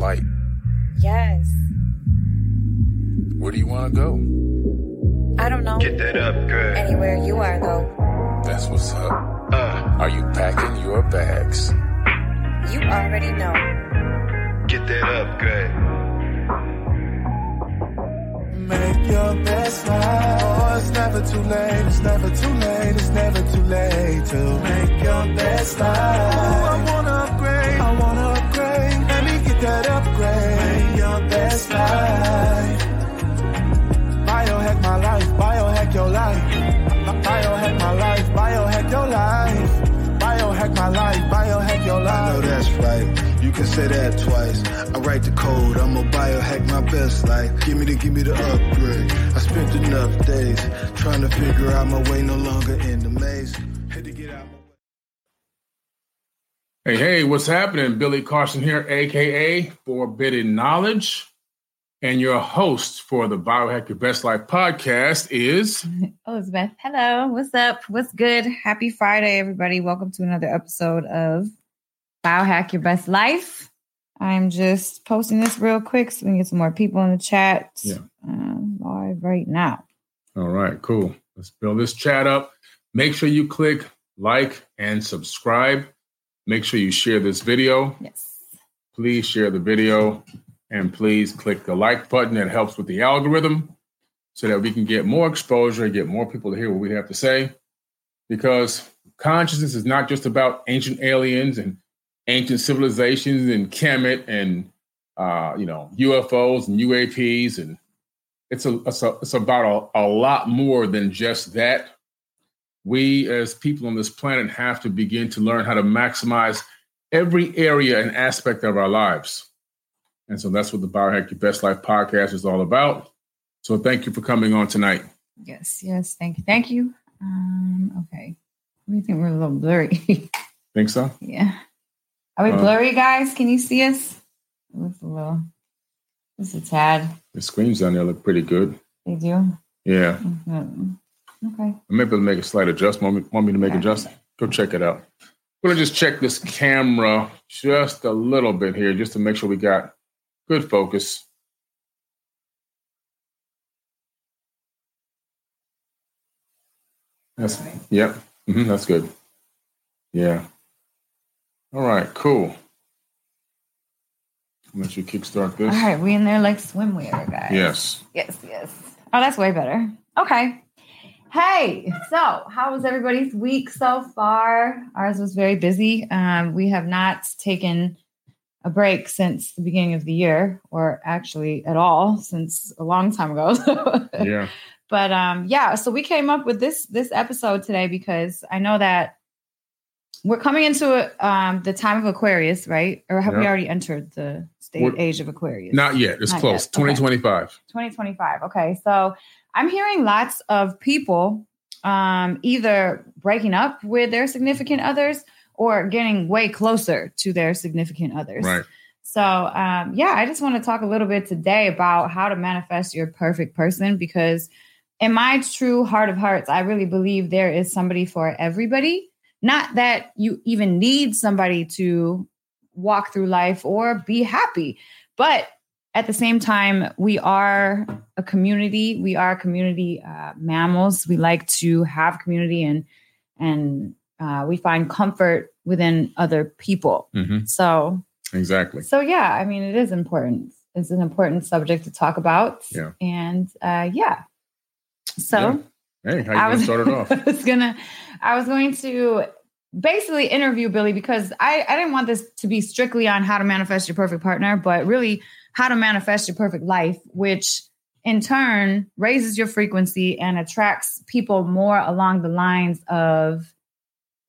Let's take a flight. Yes. Where do you want to go? I don't know. Get that upgrade. Anywhere you are, though. That's what's up. Uh, Are you packing your bags? You already know. get that upgrade. Make your best life. Oh, it's never too late. It's never too late. It's never too late to make your best life. Ooh, I wanna say that twice. I write the code, I'ma biohack my best life. Give me the, give me the upgrade. I spent enough days trying to figure out my way, no longer in the maze. Had to get out my Hey, hey, what's happening? Billy Carson here, aka Forbidden Knowledge. And your host for the Biohack Your Best Life podcast is Elisabeth, hello. What's up? What's good? Happy Friday, everybody. Welcome to another episode of Biohack Your Best Life. I'm just posting this real quick so we can get some more people in the chat. Yeah. Um, live right now. All right, cool. Let's build this chat up. Make sure you click like and subscribe. Make sure you share this video. Yes. Please share the video and please click the like button. It helps with the algorithm so that we can get more exposure, get more people to hear what we have to say. Because consciousness is not just about ancient aliens and ancient civilizations and Kemet and uh, you know UFOs and UAPs and it's a it's, a, it's about a, a lot more than just that. We as people on this planet have to begin to learn how to maximize every area and aspect of our lives. And so that's what the Biohack Your Best Life podcast is all about. So thank you for coming on tonight. Yes. Yes. Thank you. Thank you. Um, okay. We think we're a little blurry. Think so? yeah. Are we blurry, guys? Can you see us? It looks a little, just a tad. The screens down there look pretty good. They do. Yeah. Mhm. Okay. I may be able to make a slight adjustment. Want me, want me to make Yeah. adjustment? Go check it out. We're gonna just check this camera just a little bit here, just to make sure we got good focus. That's yep. hmm that's good. Yeah. All right. Cool. Let you kickstart this. All right. We in there like swimwear, guys. Yes. Yes. Yes. Oh, that's way better. Okay. Hey, so how was everybody's week so far? Ours was very busy. Um, we have not taken a break since the beginning of the year, or actually at all since a long time ago. Yeah. but um yeah so we came up with this this episode today because i know that we're coming into um the time of aquarius right or have we already entered the state We're- age of aquarius Not yet. It's Not close. yet. Okay. 2025. 2025 okay so i'm hearing lots of people um either breaking up with their significant others or getting way closer to their significant others Right. so, um, yeah, I just want to talk a little bit today about how to manifest your perfect person because, in my true heart of hearts, I really believe there is somebody for everybody. Not that you even need somebody to walk through life or be happy. But at the same time, we are a community. We are community uh, mammals. We like to have community and and uh, we find comfort within other people. Mhm. So Exactly. so yeah, I mean, it is important. It's an important subject to talk about. Yeah. And uh, yeah. So Hey, how you I gonna was, start it off? I was gonna, I was going to basically interview Billy because I, I didn't want this to be strictly on how to manifest your perfect partner, but really how to manifest your perfect life, which in turn raises your frequency and attracts people more along the lines of,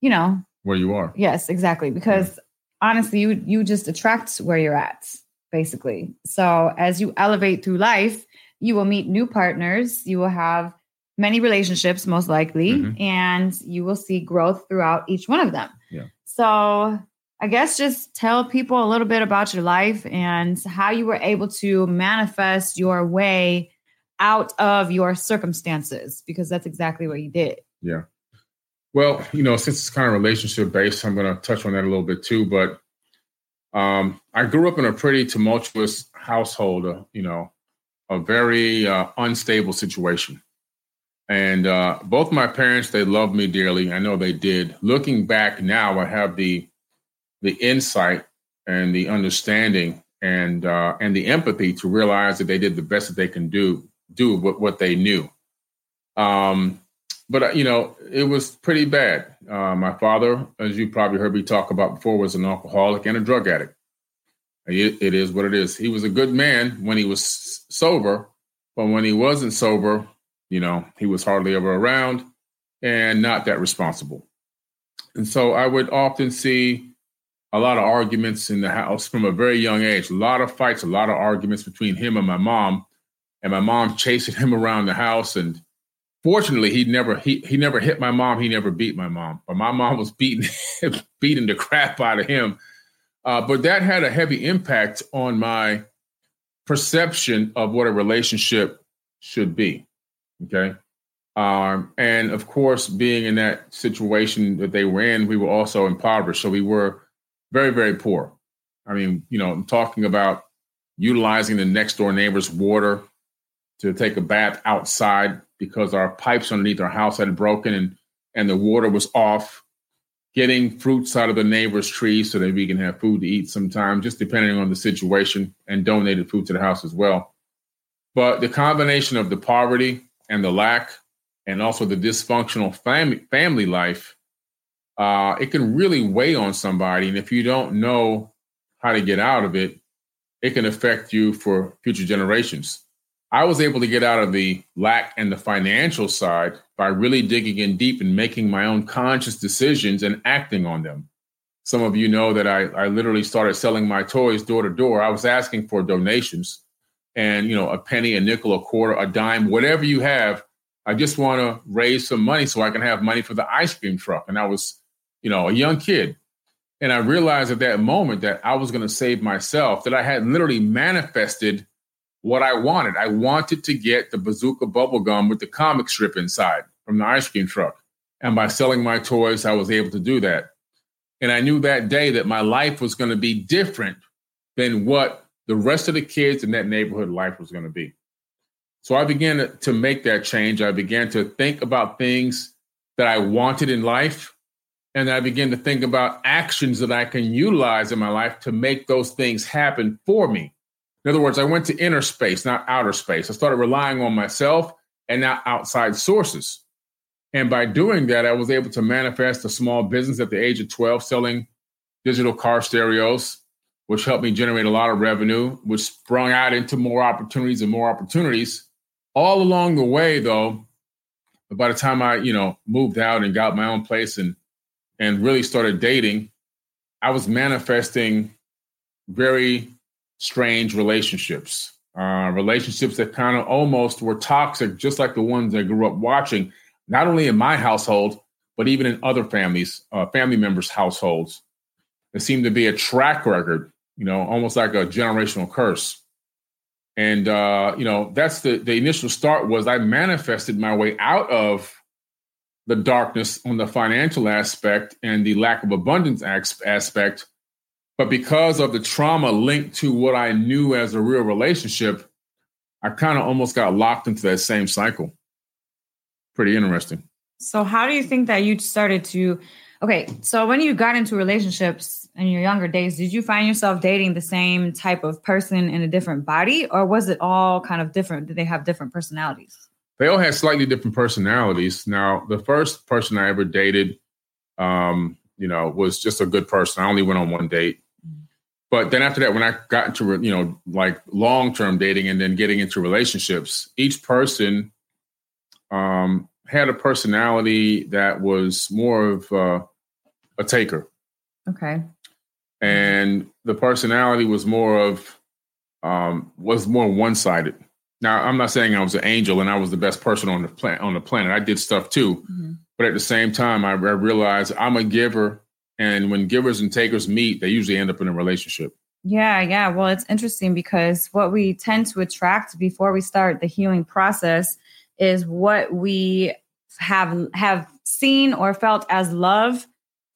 you know, Where you are. Yes, exactly. Because honestly, you you just attract where you're at, basically. So as you elevate through life, you will meet new partners. You will have many relationships, most likely, Mhm. and you will see growth throughout each one of them. Yeah. So I guess just tell people a little bit about your life and how you were able to manifest your way out of your circumstances, because that's exactly what you did. Yeah. Well, you know, since it's kind of relationship based, I'm going to touch on that a little bit too. But um, I grew up in a pretty tumultuous household, uh, you know, a very uh, unstable situation. And uh, both my parents, they loved me dearly. I know they did. Looking back now, I have the the insight and the understanding and uh, and the empathy to realize that they did the best that they can do do what, what they knew. Um, but uh, you know, it was pretty bad. Uh, my father, as you probably heard me talk about before, was an alcoholic and a drug addict. It, it is what it is. He was a good man when he was sober, but when he wasn't sober, you know, he was hardly ever around and not that responsible. And so I would often see a lot of arguments in the house from a very young age, a lot of fights, a lot of arguments between him and my mom, and my mom chasing him around the house. And fortunately he never he he never hit my mom. He never beat my mom but my mom was beating beating the crap out of him. Uh, but that had a heavy impact on my perception of what a relationship should be okay? Um, and of course being in that situation that they were in we were also impoverished so we were very very poor. I mean you know i'm talking about utilizing the next door neighbor's water to take a bath outside because our pipes underneath our house had broken and and the water was off getting fruits out of the neighbor's trees so that we can have food to eat sometime just depending on the situation and donated food to the house as well. But the combination of the poverty and the lack and also the dysfunctional family family life uh, it can really weigh on somebody and if you don't know how to get out of it it can affect you for future generations I was able to get out of the lack and the financial side by really digging in deep and making my own conscious decisions and acting on them. Some of you know that I, I literally started selling my toys door to door. I was asking for donations and, you know, a penny, a nickel, a quarter, a dime, whatever you have. I just want to raise some money so I can have money for the ice cream truck. And I was, you know, a young kid. And I realized at that moment that I was going to save myself, that I had literally manifested what I wanted. I wanted to get the bazooka bubble gum with the comic strip inside from the ice cream truck. And by selling my toys, I was able to do that. And I knew that day that my life was going to be different than what the rest of the kids in that neighborhood life was going to be. So I began to, make that change. I began to think about things that I wanted in life. And I began to think about actions that I can utilize in my life to make those things happen for me. In other words, I went to inner space, not outer space. I started relying on myself and not outside sources. And by doing that, I was able to manifest a small business at the age of 12 selling digital car stereos, which helped me generate a lot of revenue, which sprung out into more opportunities and more opportunities. All along the way, though, by the time I, you know, moved out and got my own place and and really started dating, I was manifesting very strange relationships, uh, relationships that kind of almost were toxic, just like the ones I grew up watching, not only in my household, but even in other families, uh, family members' households. There seemed to be a track record, you know, almost like a generational curse. And uh, you know, that's the the initial start was I manifested my way out of the darkness on the financial aspect and the lack of abundance aspect But because of the trauma linked to what I knew as a real relationship, I kind of almost got locked into that same cycle. Pretty interesting. So, how do you think that you started to? Okay, so when you got into relationships in your younger days, did you find yourself dating the same type of person in a different body, or was it all kind of different? Did they have different personalities? They all had slightly different personalities. Now, the first person I ever dated, um, you know, was just a good person. I only went on one date. But then after that, when I got into you know like long term dating and then getting into relationships, each person um, had a personality that was more of uh, a taker, Okay. And the personality was more of um, was more one sided. Now, I'm not saying I was an angel and I was the best person on the planet. On the planet, I did stuff too, Mhm. but at the same time, I, I realized I'm a giver, and when givers and takers meet, they usually end up in a relationship. Yeah, yeah. Well, it's interesting because what we tend to attract before we start the healing process is what we have have seen or felt as love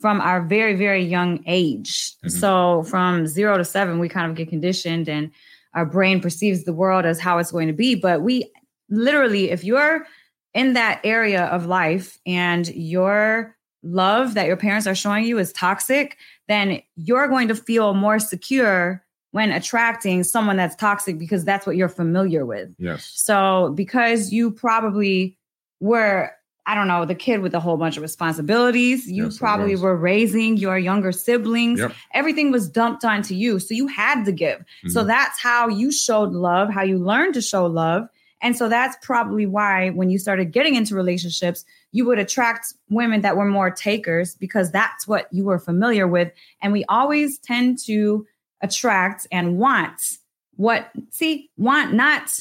from our very very young age. Mhm. So from 0 to 7 we kind of get conditioned and our brain perceives the world as how it's going to be, but we literally if you're in that area of life and your love that your parents are showing you is toxic, then you're going to feel more secure when attracting someone that's toxic because that's what you're familiar with. Yes. So, because you probably were, I don't know, the kid with a whole bunch of responsibilities, you Yes, probably were raising your younger siblings. Yep. Everything was dumped onto you. So, you had to give. So, Mhm. that's how you showed love, how you learned to show love. And so, that's probably why when you started getting into relationships, you would attract women that were more takers because that's what you were familiar with. And we always tend to attract and want what, see, want not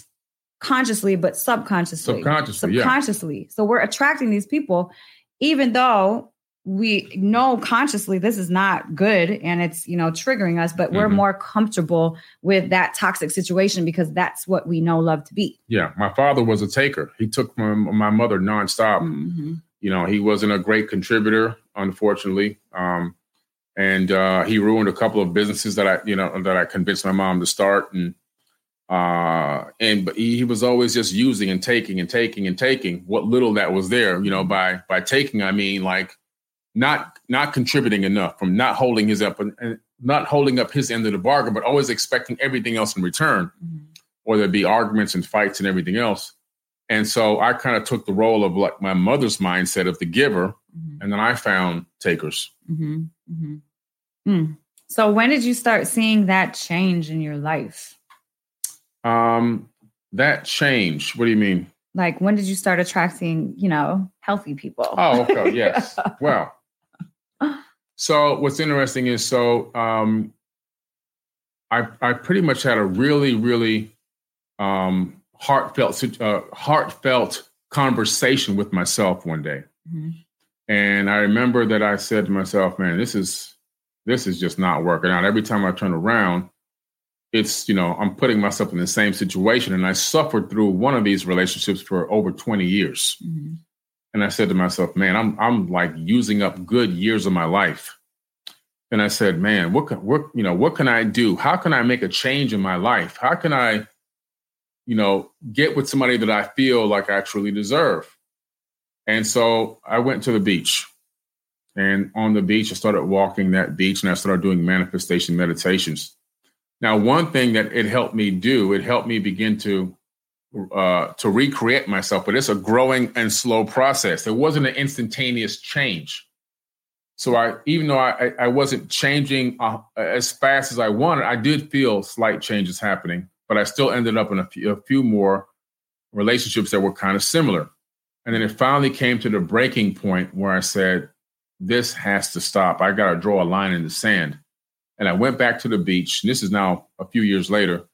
consciously, but subconsciously. Subconsciously, yeah. Subconsciously. So we're attracting these people, even though we know consciously this is not good and it's, you know, triggering us, but we're Mhm. more comfortable with that toxic situation because that's what we know love to be. Yeah, my father was a taker. He took my, my mother nonstop. Mhm. You know, he wasn't a great contributor, unfortunately, um, and uh, he ruined a couple of businesses that I, you know, that I convinced my mom to start. And uh, and but he, he was always just using and taking and taking and taking what little that was there. You know, by by taking, I mean like not not contributing enough, from not holding his up and, and not holding up his end of the bargain, but always expecting everything else in return. Mhm. or there'd be arguments and fights and everything else. And so I kind of took the role of like my mother's mindset of the giver, Mhm. and then I found takers. hmm hmm Mm. So when did you start seeing that change in your life? Um, that changed. What do you mean? Like when did you start attracting, you know, healthy people? Oh, okay, yes. Well, so what's interesting is so um, I I pretty much had a really really um, heartfelt uh, heartfelt conversation with myself one day. Mhm. And I remember that I said to myself, man, this is this is just not working out. Every time I turn around, it's, you know, I'm putting myself in the same situation. And I suffered through one of these relationships for over 20 years. Mhm. And I said to myself, man, I'm I'm like using up good years of my life. And I said, man, what can what you know, what can I do? How can I make a change in my life? How can I, you know, get with somebody that I feel like I truly deserve? And so I went to the beach. And on the beach, I started walking that beach and I started doing manifestation meditations. Now, one thing that it helped me do, it helped me begin to uh, to recreate myself, but it's a growing and slow process. It wasn't an instantaneous change. So I, even though I, I wasn't changing uh, as fast as I wanted, I did feel slight changes happening. But I still ended up in a few, a few more relationships that were kind of similar. And then it finally came to the breaking point where I said, "This has to stop. I got to draw a line in the sand." And I went back to the beach. And this is now a few years later.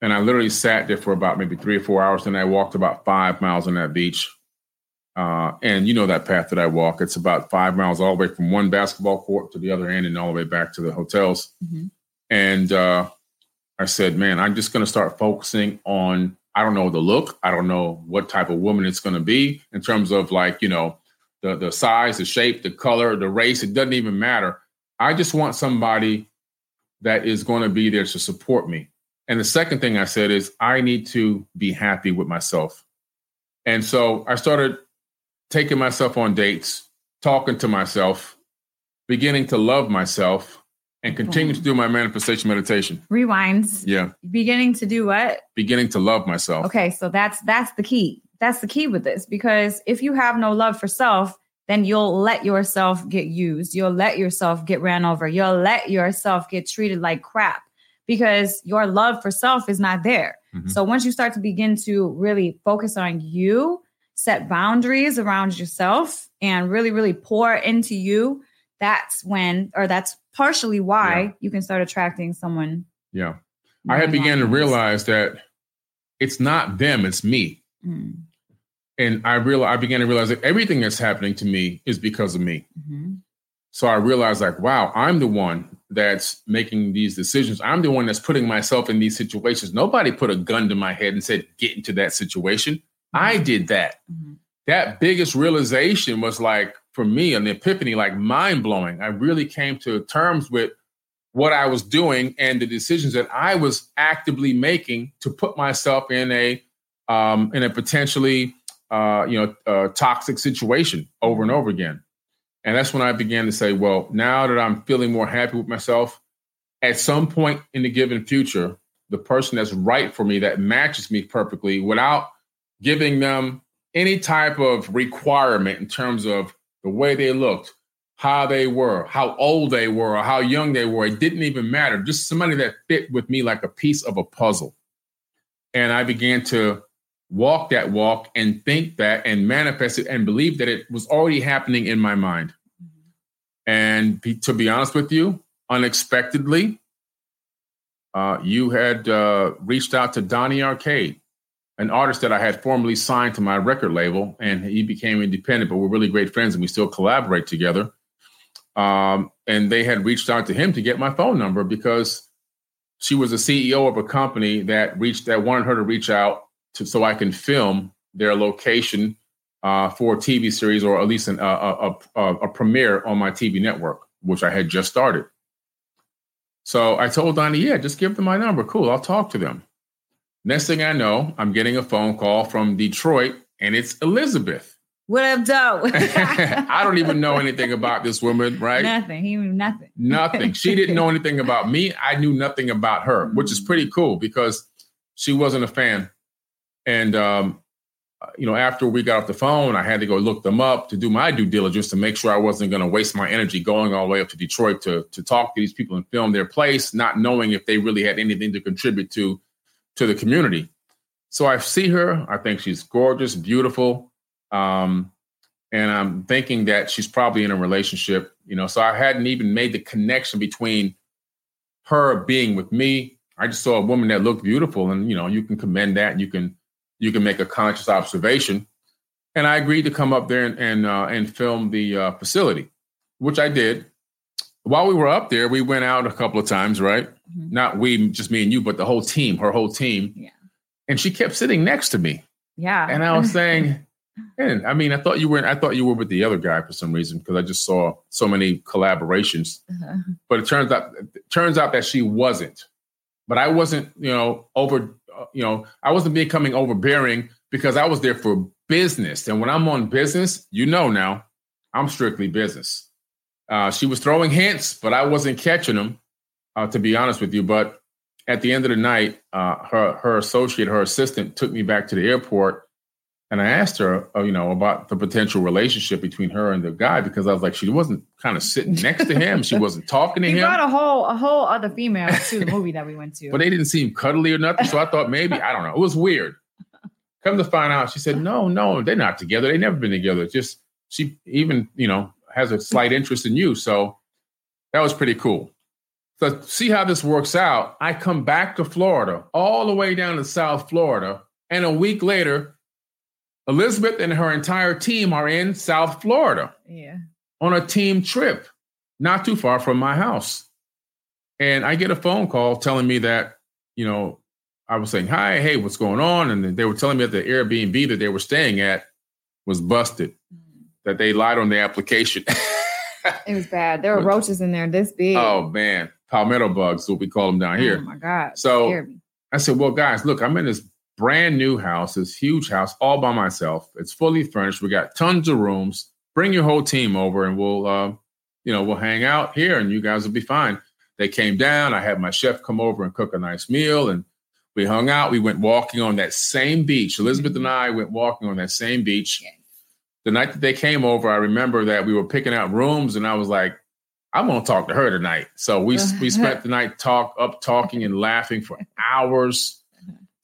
And I literally sat there for about maybe three or four hours. And I walked about five miles on that beach. Uh, and you know that path that I walk. It's about five miles all the way from one basketball court to the other end and all the way back to the hotels. Mhm. And uh, I said, man, I'm just going to start focusing on, I don't know the look. I don't know what type of woman it's going to be in terms of like, you know, the, the size, the shape, the color, the race. It doesn't even matter. I just want somebody that is going to be there to support me. And the second thing I said is, I need to be happy with myself. And so I started taking myself on dates, talking to myself, beginning to love myself, and continue to mm-hmm. do my manifestation meditation. Rewinds. Yeah, Beginning to do what? beginning to love myself. Okay, so that's that's the key. That's the key with this because if you have no love for self, then you'll let yourself get used. You'll let yourself get ran over. You'll let yourself get treated like crap because your love for self is not there. Mhm. So once you start to begin to really focus on you, set boundaries around yourself and really really pour into you, that's when or that's partially why Yeah. you can start attracting someone. Yeah. I had began to realize that it's not them, it's me. Mm, And I real I began to realize that everything that's happening to me is because of me. mhm. So I realized like, wow, I'm the one that's making these decisions. I'm the one that's putting myself in these situations. Nobody put a gun to my head and said, get into that situation. I did that. Mhm. That biggest realization was like, for me, an epiphany, like mind blowing. I really came to terms with what I was doing and the decisions that I was actively making to put myself in a um, in a potentially uh, you know uh, toxic situation over and over again. And that's when I began to say, well, now that I'm feeling more happy with myself, at some point in the given future, the person that's right for me, that matches me perfectly, without giving them any type of requirement in terms of the way they looked, how they were, how old they were, or how young they were. It didn't even matter. Just somebody that fit with me like a piece of a puzzle. And I began to walk that walk and think that and manifest it and believe that it was already happening in my mind. And be, to be honest with you, unexpectedly, uh, you had uh, reached out to Donnie Arcade, an artist that I had formerly signed to my record label, and he became independent, but we're really great friends and we still collaborate together. Um, and they had reached out to him to get my phone number because she was the CEO of a company that reached that wanted her to reach out to so I can film their location uh, for a TV series or at least an, uh, a, a, a premiere on my TV network, which I had just started. So I told Donnie, yeah, just give them my number. Cool, I'll talk to them. Next thing I know, I'm getting a phone call from Detroit, and it's Elisabeth. What up, Doe? I don't even know anything about this woman, right? Nothing. He knew nothing. Nothing. She didn't know anything about me. I knew nothing about her, which is pretty cool because she wasn't a fan. And um, you know, after we got off the phone, I had to go look them up to do my due diligence to make sure I wasn't going to waste my energy going all the way up to Detroit to to talk to these people and film their place, not knowing if they really had anything to contribute to to the community. So I see her. I think she's gorgeous, beautiful, um, and I'm thinking that she's probably in a relationship. You know, so I hadn't even made the connection between her being with me. I just saw a woman that looked beautiful, and you know, you can commend that. You can you can make a conscious observation. And I agreed to come up there and and, uh, and film the uh, facility, which I did. While we were up there, we went out a couple of times, right? Mhm. Not we, just me and you, but the whole team, her whole team. Yeah. And she kept sitting next to me, Yeah. and I was saying, and I mean, I thought you were. I thought you were with the other guy for some reason because I just saw so many collaborations." Uh-huh. but it turns out it turns out that she wasn't but i wasn't you know over you know i wasn't becoming overbearing because i was there for business. And when i'm on business you know now i'm strictly business. Uh, she was throwing hints but i wasn't catching them uh, to be honest with you. But at the end of the night uh, her her associate her assistant took me back to the airport and I asked her, uh, you know, about the potential relationship between her and the guy because I was like, she wasn't kind of sitting next to him. She wasn't talking to He him. brought a whole a whole other female to the movie that we went to. but they didn't seem cuddly or nothing. So I thought maybe, I don't know. It was weird. Come to find out, she said, no, no, they're not together. They've never been together. It's just she even, you know, has a slight interest in you. So that was pretty cool. So see how this works out. I come back to Florida, all the way down to South Florida. And a week later, Elisabeth and her entire team are in South Florida yeah. on a team trip, not too far from my house. And I get a phone call telling me that, you know, I was saying, hi, hey, what's going on? And they were telling me that the Airbnb that they were staying at was busted, mm-hmm. that they lied on the application. It was bad. There were roaches in there this big. oh, man. palmetto bugs, what we call them down oh, here. Oh my God. So- I said, well, guys, look, I'm in this brand new house, this huge house, all by myself. It's fully furnished. We got tons of rooms. Bring your whole team over, and we'll, uh, you know, we'll hang out here, and you guys will be fine. They came down. I had my chef come over and cook a nice meal, and we hung out. We went walking on that same beach. Elisabeth and I went walking on that same beach. The night that they came over, I remember that we were picking out rooms, and I was like, I'm gonna talk to her tonight. So we we spent the night talk up talking and laughing for hours.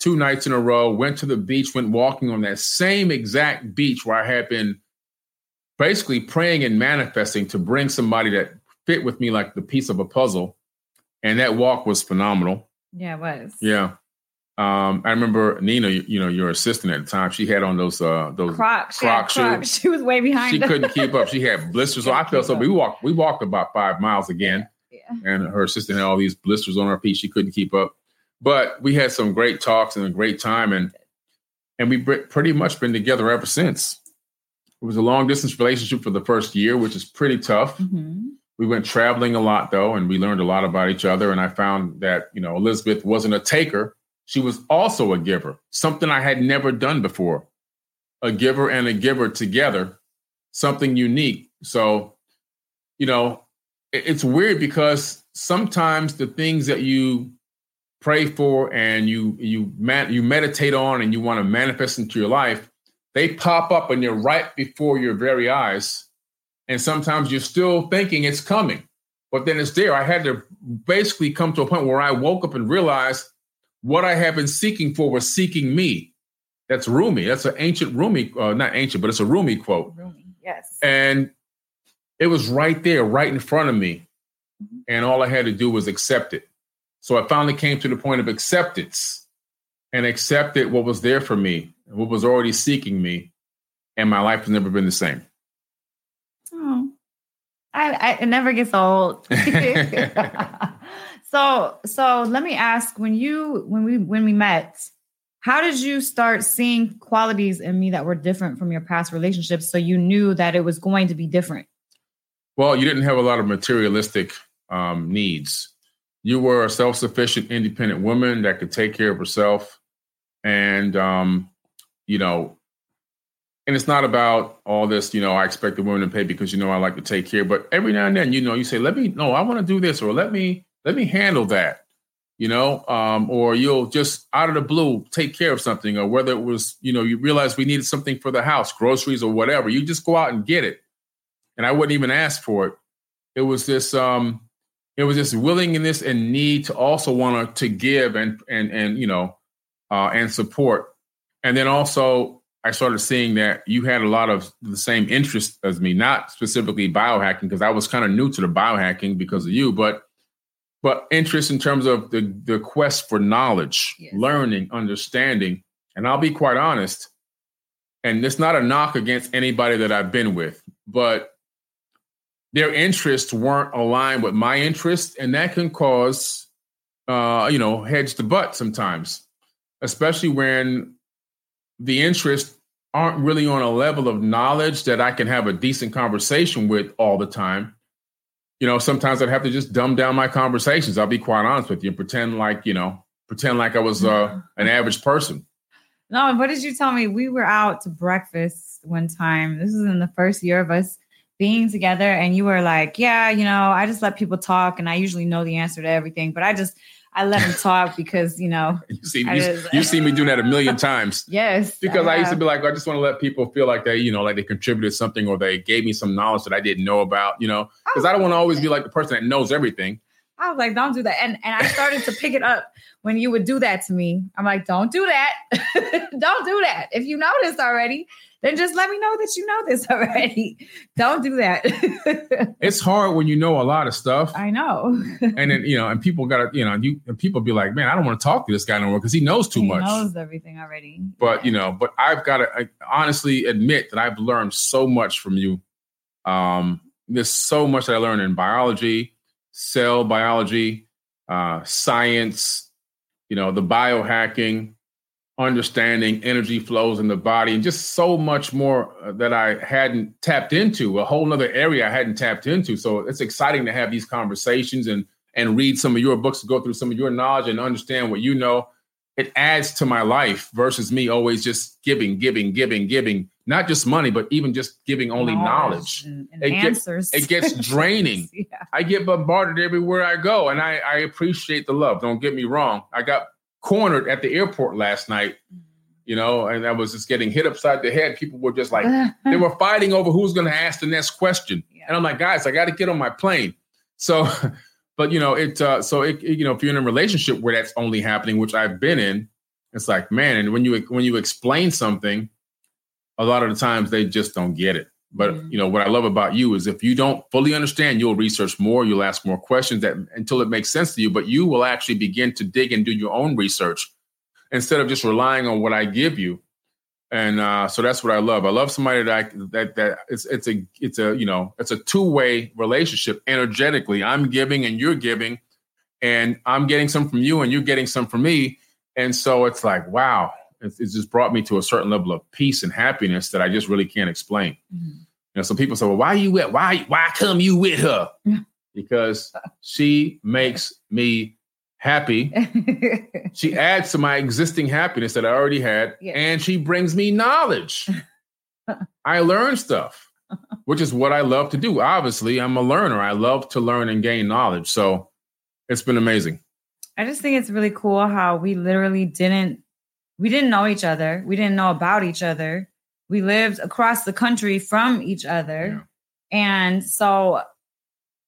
Two nights in a row, went to the beach, went walking on that same exact beach where I had been basically praying and manifesting to bring somebody that fit with me like the piece of a puzzle. And that walk was phenomenal. Yeah, it was. Yeah. Um, I remember Nina, you, you know, your assistant at the time, she had on those uh those Crocs. She, Croc shoes. she was way behind. she couldn't keep up. She had blisters. So I felt so keep we walked we walked about five miles again. Yeah. And her assistant had all these blisters on her feet. She couldn't keep up. But we had some great talks and a great time and and we pretty much been together ever since. It was a long distance relationship for the first year, which is pretty tough. Mhm. We went traveling a lot though, and we learned a lot about each other. And I found that, you know, Elisabeth wasn't a taker. She was also a giver, something I had never done before. A giver and a giver together, something unique. So, you know, it's weird because sometimes the things that you pray for and you you man, you meditate on and you want to manifest into your life, they pop up and they're right before your very eyes and sometimes you're still thinking it's coming, but then it's there. I had to basically come to a point where I woke up and realized what I have been seeking for was seeking me. That's Rumi. That's an ancient Rumi, uh, not ancient, but it's a Rumi quote. Rumi. Yes. And it was right there, right in front of me. Mhm. And all I had to do was accept it. So I finally came to the point of acceptance and accepted what was there for me, what was already seeking me. And my life has never been the same. Oh, I, I it never gets old. so so let me ask when you when we when we met, how did you start seeing qualities in me that were different from your past relationships? So you knew that it was going to be different. Well, you didn't have a lot of materialistic um, needs. You were a self sufficient, independent woman that could take care of herself. And, um, you know, and it's not about all this, you know, I expect the women to pay because, you know, I like to take care. But every now and then, you know, you say, let me, no, I want to do this or let me, let me handle that, you know, um, or you'll just out of the blue take care of something or whether it was, you know, you realize we needed something for the house, groceries or whatever. You just go out and get it and I wouldn't even ask for it. It was this um it was this willingness and need to also want to give and and and you know uh and support. And then also I started seeing that you had a lot of the same interest as me, not specifically biohacking because I was kind of new to the biohacking because of you, but but interest in terms of the the quest for knowledge, Yes. learning, understanding. And I'll be quite honest, and it's not a knock against anybody that I've been with, but their interests weren't aligned with my interests, and that can cause, uh, you know, heads to butt sometimes, especially when the interests aren't really on a level of knowledge that I can have a decent conversation with all the time. You know, sometimes I'd have to just dumb down my conversations. I'll be quite honest with you and pretend like, you know, pretend like I was uh, an average person. No, what did you tell me? We were out to breakfast one time. This is in the first year of us being together, and you were like, "Yeah, you know, I just let people talk, and I usually know the answer to everything, but I just I let them talk because you know, You see, you, just- you see me do that a million times. yes, because I used to be like, I just want to let people feel like they, you know, like they contributed something or they gave me some knowledge that I didn't know about, you know, because I don't want to always be like the person that knows everything. I was like, don't do that. And and I started to pick it up when you would do that to me. I'm like, don't do that. don't do that. If you this already, then just let me know that you know this already. don't do that. It's hard when you know a lot of stuff, I know. and then you know, and people got to, you know, you and people be like, man, I don't want to talk to this guy no more because he knows too he much. knows everything already. But you know, but I've got to honestly admit that I've learned so much from you. Um, there's so much that I learned in biology, cell biology, uh, science, you know, the biohacking, understanding energy flows in the body, and just so much more uh, that I hadn't tapped into, a whole nother area I hadn't tapped into. So it's exciting to have these conversations and and read some of your books, go through some of your knowledge and understand what you know, it adds to my life versus me always just giving, giving, giving, giving, not just money, but even just giving only knowledge. and, and It gets- answers. It gets draining. yeah. I get bombarded everywhere I go, and I, I appreciate the love. Don't get me wrong. I got cornered at the airport last night, you know, and I was just getting hit upside the head. People were just like, they were fighting over who's going to ask the next question. Yeah. And I'm like, guys, I got to get on my plane. So, but you know, it, uh, so it, it- you know, if you're in a relationship where that's only happening, which I've been in, it's like, man, and when you, when you explain something, a lot of the times they just don't get it. But Mhm. you know what I love about you is if you don't fully understand, you'll research more, you'll ask more questions that until it makes sense to you. But you will actually begin to dig and do your own research instead of just relying on what I give you. And uh, so that's what I love. I love somebody that I, that that it's it's a it's a you know it's a two way relationship energetically. I'm giving and you're giving, and I'm getting some from you and you're getting some from me. And so it's like wow, it's, it's just brought me to a certain level of peace and happiness that I just really can't explain. Mhm. You know, some people say, "Well, why you with why why come you with her?" Because she makes me happy. She adds to my existing happiness that I already had, Yeah. and she brings me knowledge. I learn stuff, which is what I love to do. Obviously, I'm a learner. I love to learn and gain knowledge. So it's been amazing. I just think it's really cool how we literally didn't we didn't know each other. We didn't know about each other. We lived across the country from each other. And so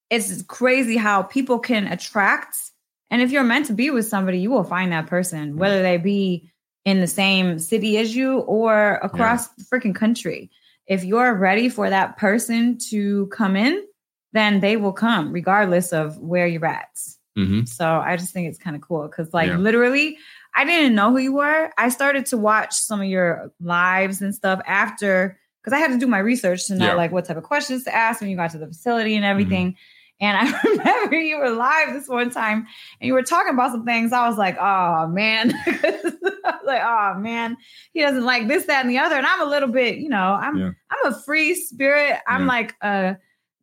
it's crazy how people can attract and if you're meant to be with somebody, you will find that person whether they be in the same city as you or across the freaking country. If you're ready for that person to come in, then they will come regardless of where you're at. hmm So I just think it's kind of cool because, like, Yeah. literally, I didn't know who you were. I started to watch some of your lives and stuff after because I had to do my research to know Yeah. Mm-hmm. like what type of questions to ask when you got to the facility and everything. And I remember you were live this one time and you were talking about some things. I was like, oh man. I was like, oh man, he doesn't like this, that, and the other. And I'm a little bit, you know, I'm Yeah. I'm a free spirit. I'm Yeah. like uh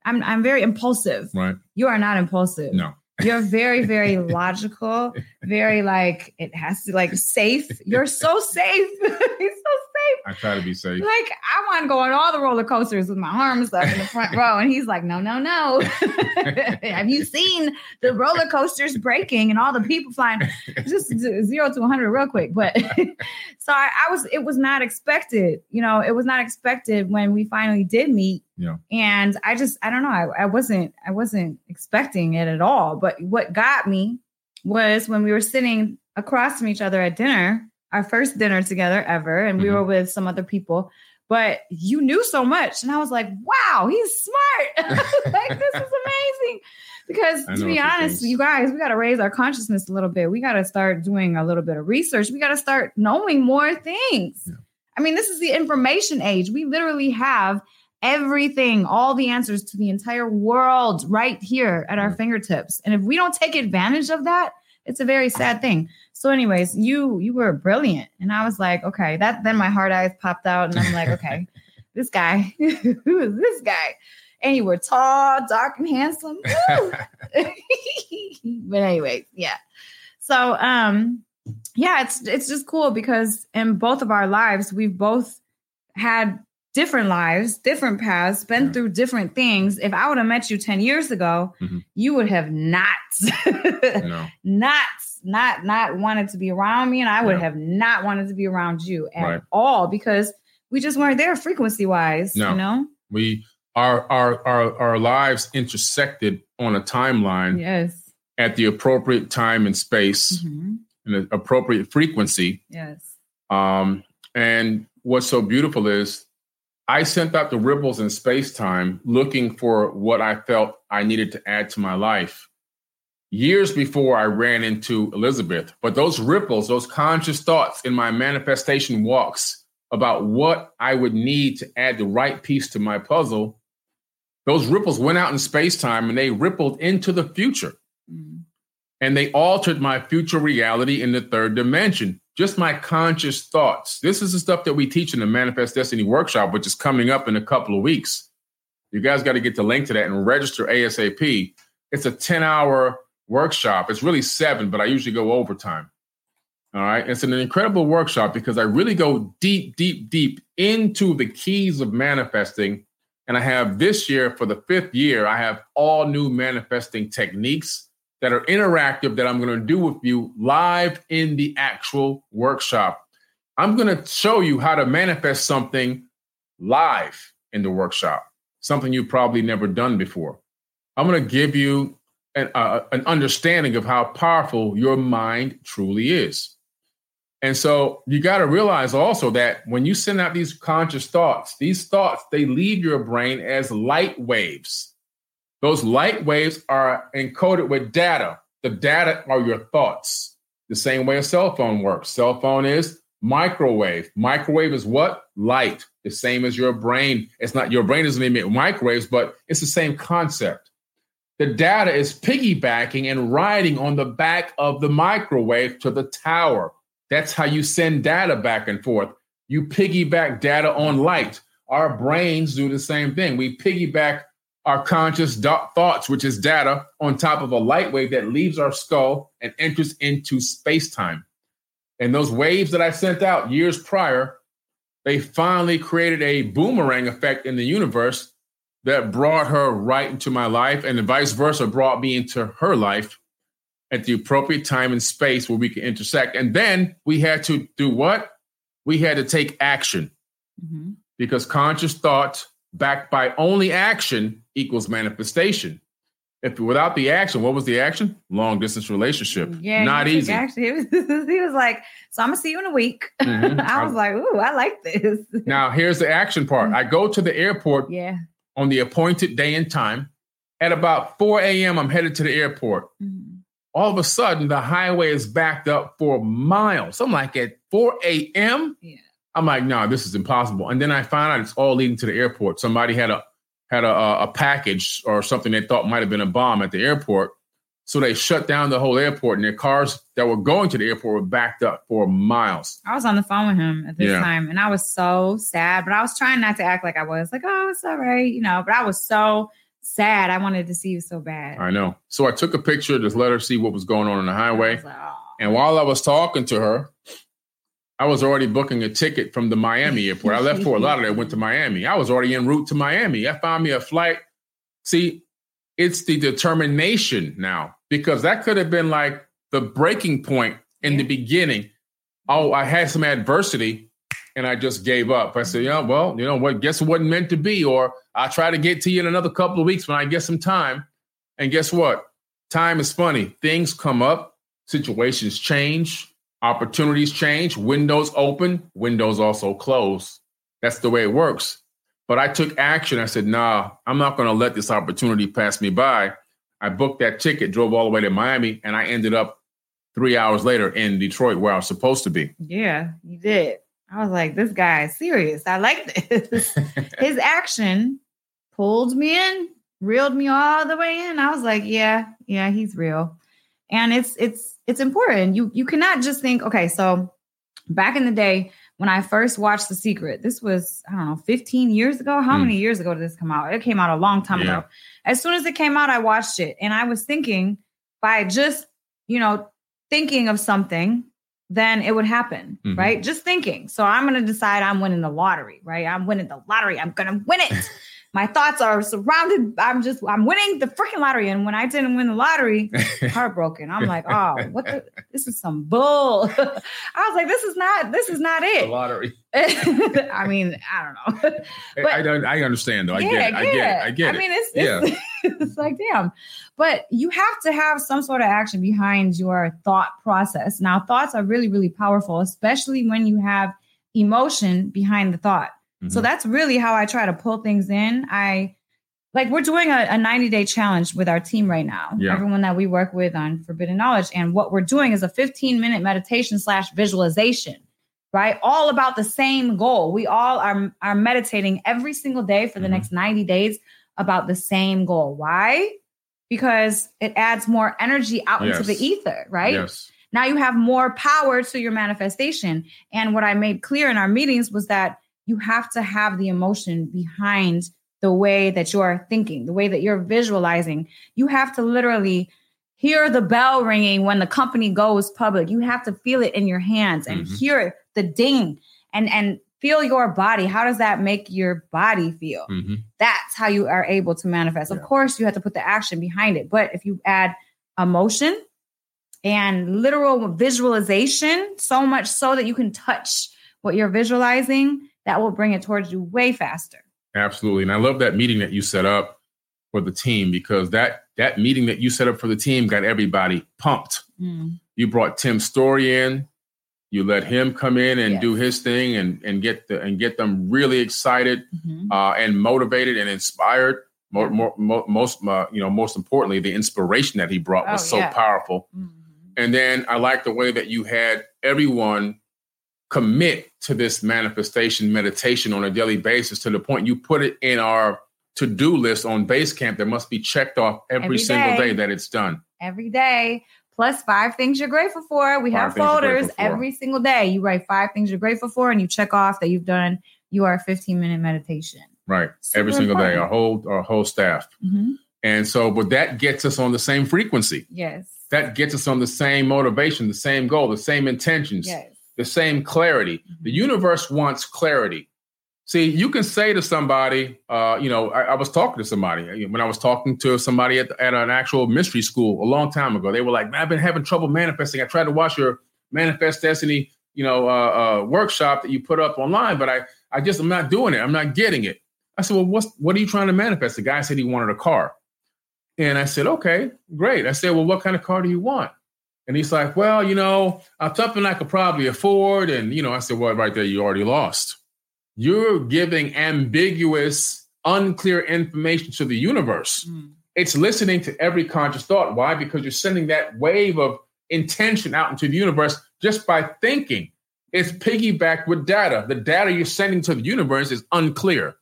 I'm I'm very impulsive. Right? You are not impulsive. No. You're very, very logical, very like it has to like safe. You're so safe. You're so. I try to be safe. Like I want to go on all the roller coasters with my arms up in the front row, and he's like, "No, no, no." Have you seen the roller coasters breaking and all the people flying? Just zero to 100 real quick. But so I, I was. It was not expected. You know, it was not expected when we finally did meet. Yeah. And I just, I don't know. I, I wasn't, I wasn't expecting it at all. But what got me was when we were sitting across from each other at dinner, our first dinner together ever, and we Mhm. were with some other people. But you knew so much, and I was like, "Wow, he's smart! like this is amazing." Because to be honest, you guys, we got to raise our consciousness a little bit. We got to start doing a little bit of research. We got to start knowing more things. Yeah. I mean, this is the information age. We literally have everything, all the answers to the entire world right here at our fingertips. And if we don't take advantage of that, it's a very sad thing. So, anyways, you you were brilliant, and I was like, okay. That then my hard eyes popped out, and I'm like, okay, this guy, who is this guy? And you were tall, dark, and handsome. But anyway, yeah. So um yeah, it's it's just cool because in both of our lives, we've both had different lives, different paths, been Yeah. through different things. If I would have met you 10 years ago, Mhm. you would have not no. not not not wanted to be around me and I would Yeah. have not wanted to be around you at Right. all because we just weren't there frequency wise, No. you know? We our our our our lives intersected on a timeline Yes. at the appropriate time and space Mhm. and the appropriate frequency. Yes. Um, and what's so beautiful is I sent out the ripples in space time looking for what I felt I needed to add to my life years before I ran into Elisabeth. But those ripples, those conscious thoughts in my manifestation walks about what I would need to add the right piece to my puzzle, those ripples went out in space time and they rippled into the future Mm. and they altered my future reality in the third dimension. Just my conscious thoughts. This is the stuff that we teach in the Manifest Destiny workshop, which is coming up in a couple of weeks. You guys got to get the link to that and register ASAP. It's a 10 hour workshop. It's really seven, but I usually go overtime. All right. It's an incredible workshop because I really go deep, deep, deep into the keys of manifesting. And I have this year, for the fifth year, I have all new manifesting techniques that are interactive that I'm going to do with you live in the actual workshop. I'm going to show you how to manifest something live in the workshop, something you've probably never done before. I'm going to give you an, uh, an understanding of how powerful your mind truly is. And so you got to realize also that when you send out these conscious thoughts, these thoughts, they leave your brain as light waves. Those light waves are encoded with data. The data are your thoughts. The same way a cell phone works. Cell phone is microwave. Microwave is what? Light. The same as your brain. It's not your brain doesn't emit microwaves, but it's the same concept. The data is piggybacking and riding on the back of the microwave to the tower that's how you send data back and forth. You piggyback data on light. Our brains do the same thing. We piggyback our conscious do- thoughts, which is data, on top of a light wave that leaves our skull and enters into space time. And those waves that I sent out years prior, they finally created a boomerang effect in the universe that brought her right into my life, and the vice versa brought me into her life at the appropriate time and space where we can intersect. And then we had to do what? We had to take action mm-hmm. because conscious thought backed by only action equals manifestation. If without the action, what was the action? Long distance relationship. Yeah, not easy. Actually, he was like, "So I'm gonna see you in a week." Mm-hmm. I was like, "Ooh, I like this." Now here's the action part. Mm-hmm. I go to the airport. Yeah. On the appointed day and time, at about 4 a.m., I'm headed to the airport. Mm-hmm all of a sudden the highway is backed up for miles. I'm like at 4 a.m. Yeah. I'm like, no, this is impossible. And then I find out it's all leading to the airport. Somebody had a had a, a package or something they thought might have been a bomb at the airport. So they shut down the whole airport, and their cars that were going to the airport were backed up for miles. I was on the phone with him at this yeah. time, and I was so sad. But I was trying not to act like I was like, "Oh, it's all right," you know. But I was so sad. I wanted to see you so bad. I know. So I took a picture, just let her see what was going on on the highway. Like, oh. And while I was talking to her, I was already booking a ticket from the Miami airport. I left Fort Lauderdale, went to Miami. I was already en route to Miami. I found me a flight. See, it's the determination now because that could have been like the breaking point in the beginning. Oh, I had some adversity and I just gave up. I said, yeah, well, you know what? Guess it wasn't meant to be. Or I'll try to get to you in another couple of weeks when I get some time. And guess what? Time is funny. Things come up, situations change, opportunities change, windows open, windows also close. That's the way it works. But I took action. I said, nah, I'm not going to let this opportunity pass me by. I booked that ticket, drove all the way to Miami, and I ended up three hours later in Detroit where I was supposed to be. Yeah, you did. I was like, this guy is serious. I like this. His action pulled me in, reeled me all the way in. I was like, yeah, yeah, he's real. And it's it's it's important. You you cannot just think, okay, so back in the day when I first watched The Secret, this was, I don't know, 15 years ago. How mm. many years ago did this come out? It came out a long time yeah. ago. As soon as it came out, I watched it and I was thinking by just, you know, thinking of something then it would happen, mm-hmm. right? Just thinking. So I'm going to decide I'm winning the lottery, right? I'm winning the lottery. I'm going to win it. My thoughts are surrounded. I'm just, I'm winning the freaking lottery. And when I didn't win the lottery, heartbroken. I'm like, oh, what the, this is some bull. I was like, this is not, this is not it. The lottery. I mean, I don't know. But, I don't, I understand though. I yeah, get it. I get it. I get it. I mean, it's, it's, yeah. it's like, damn. But you have to have some sort of action behind your thought process. Now, thoughts are really, really powerful, especially when you have emotion behind the thought. Mm-hmm. So that's really how I try to pull things in. I like we're doing a, a 90 day challenge with our team right now, yeah. everyone that we work with on Forbidden Knowledge. And what we're doing is a 15 minute meditation slash visualization, right? All about the same goal. We all are, are meditating every single day for the mm-hmm. next 90 days about the same goal. Why? because it adds more energy out yes. into the ether, right? Yes. Now you have more power to your manifestation. And what I made clear in our meetings was that you have to have the emotion behind the way that you are thinking, the way that you're visualizing. You have to literally hear the bell ringing when the company goes public. You have to feel it in your hands and Mhm. hear the ding and and feel your body. How does that make your body feel? Mhm. That's how you are able to manifest. Of course, you have to put the action behind it, but if you add emotion and literal visualization, so much so that you can touch what you're visualizing, that will bring it towards you way faster. Absolutely. And I love that meeting that you set up for the team because that that meeting that you set up for the team got everybody pumped. You brought Tim Storey in. You let him come in and Yes. do his thing and and get the and get them really excited Mhm. uh, and motivated and inspired. More, more, mo most, uh, you know, most importantly, the inspiration that he brought was Oh, so yeah. powerful. Mhm. And then I like the way that you had everyone commit to this manifestation meditation on a daily basis to the point you put it in our to-do list on Basecamp that must be checked off every, Every single day. day that it's done. Every day, plus five things you're grateful for. We Five have folders every single day. You write five things you're grateful for, and you check off that you've done your 15 minute meditation. Right. Super every single day, our whole our whole staff. Mm-hmm. And so, but that gets us on the same frequency. Yes. That gets us on the same motivation, the same goal, the same intentions, Yes. The same clarity. The universe wants clarity. See, you can say to somebody, uh, you know, I, I was talking to somebody when I was talking to somebody at, at an actual mystery school a long time ago. They were like, "Man, I've been having trouble manifesting. I tried to watch your Manifest Destiny, you know, uh, uh, workshop that you put up online, but I, I just, I'm not doing it. I'm not getting it. I said, well, what's, what are you trying to manifest? The guy said he wanted a car. And I said, okay, great. I said, well, what kind of car do you want? And he's like, well, you know, uh, something I could probably afford. And, you know, I said, well, right there, you already lost. You're giving ambiguous, unclear information to the universe. It's listening to every conscious thought. Why? Because you're sending that wave of intention out into the universe just by thinking. It's piggybacked with data. The data you're sending to the universe is unclear.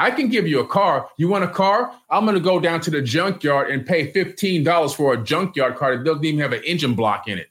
I can give you a car. You want a car? I'm going to go down to the junkyard and pay $15 for a junkyard car that doesn't even have an engine block in it.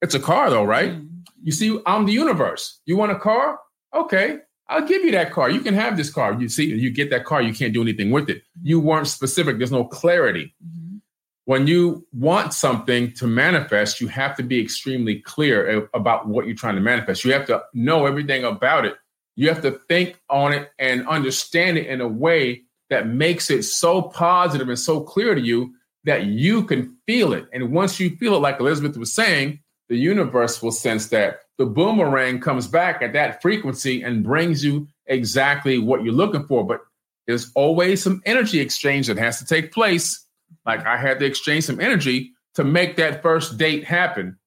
It's a car, though, right? Mm-hmm. You see, I'm the universe. You want a car? Okay, I'll give you that car. You can have this car. You see, you get that car, you can't do anything with it. You weren't specific, there's no clarity. Mm-hmm. When you want something to manifest, you have to be extremely clear about what you're trying to manifest. You have to know everything about it. You have to think on it and understand it in a way that makes it so positive and so clear to you that you can feel it. And once you feel it, like Elisabeth was saying, the universe will sense that. The boomerang comes back at that frequency and brings you exactly what you're looking for. But there's always some energy exchange that has to take place. Like I had to exchange some energy to make that first date happen.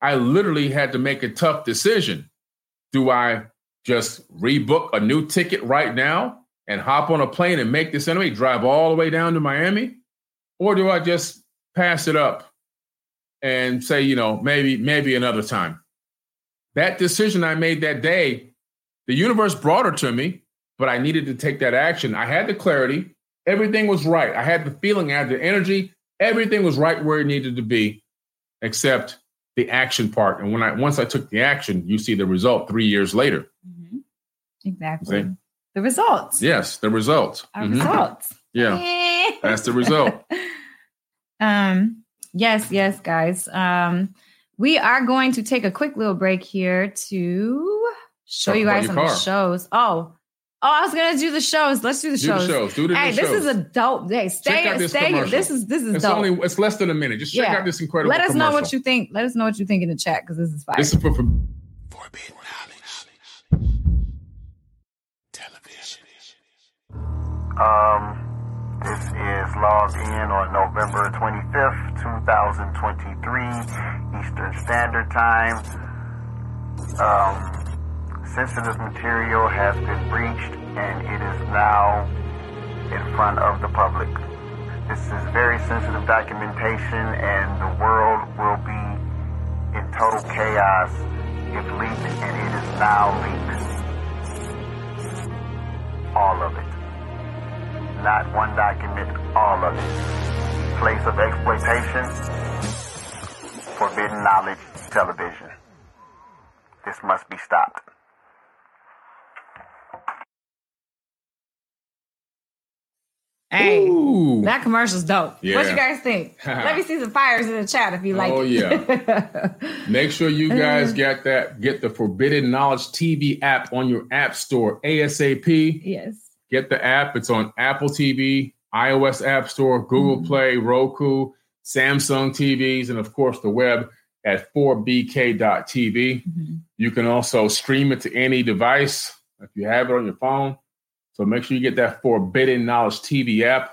I literally had to make a tough decision. Do I just rebook a new ticket right now and hop on a plane and make this anyway, drive all the way down to Miami? Or do I just pass it up and say, you know, maybe, maybe another time? That decision I made that day, the universe brought her to me, but I needed to take that action. I had the clarity. Everything was right. I had the feeling, I had the energy. Everything was right where it needed to be, except the action part. And when I once I took the action, you see the result three years later. Exactly. See? The results. Yes, the results. Mhm. results. Yeah, that's the result. Um, yes, yes, guys. Um, we are going to take a quick little break here to show Talk you guys some car. shows. Oh, oh, I was gonna do the shows. Let's do the Do shows. the shows. Do the Hey, new this shows. is a dope. day. stay, out this stay. commercial. This is this is it's dope. only it's less than a minute. Just check Yeah. out this incredible. Let us know what you think. Let us know what you think in the chat because this is fire. This is for, for Forbidden knowledge. Television. Um, this is logged in on November 25th, 2023, Eastern Standard Time. Um, sensitive material has been breached and it is now in front of the public. This is very sensitive documentation and the world will be in total chaos if leaked and it is now leaked. All of it not one document, all of it. Place of exploitation, forbidden knowledge, television. This must be stopped. Hey, Ooh. that commercial's dope. What you guys think? Let me see some fires in the chat if you like Oh, it. Make sure you Uh. guys get that. Get the Forbidden Knowledge TV app on your app store ASAP. yes. Get the app. It's on Apple TV, iOS App Store, Google Mhm. Play, Roku, Samsung TVs, and of course the web at 4bk.tv. Mhm. You can also stream it to any device if you have it on your phone. So make sure you get that Forbidden Knowledge TV app.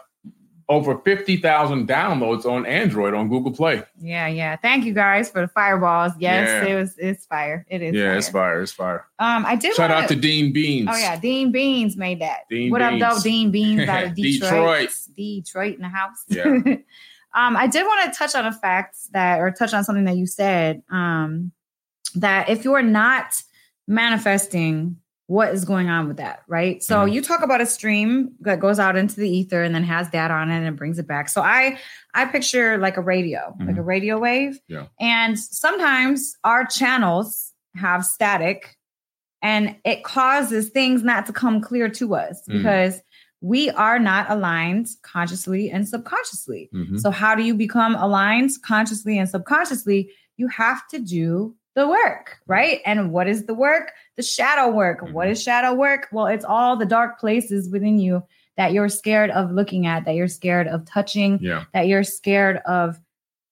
Over 50,000 downloads on Android on Google Play. Yeah, yeah. Thank you guys for the fireballs. Yes, Yeah. it was it's fire. It is. yeah, fire. it's fire. It's fire. Um, I did Shout wanna- out to Dean Beans. Oh yeah, Dean Beans made that. Dean what Beans. up, though? Dean Beans out of Detroit. Detroit. Detroit in the house. Yeah. um, I did want to touch on a fact that, or touch on something that you said. Um, that if you're not manifesting, what is going on with that, right? So Mhm. you talk about a stream that goes out into the ether and then has data on it and brings it back. So I I picture like a radio, like a radio wave. Yeah. And sometimes our channels have static and it causes things not to come clear to us Mhm. because we are not aligned consciously and subconsciously. Mhm. So, how do you become aligned consciously and subconsciously? You have to do the work, right? And what is the work? The shadow work. What is shadow work? Well, it's all the dark places within you that you're scared of looking at, that you're scared of touching, Yeah. that you're scared of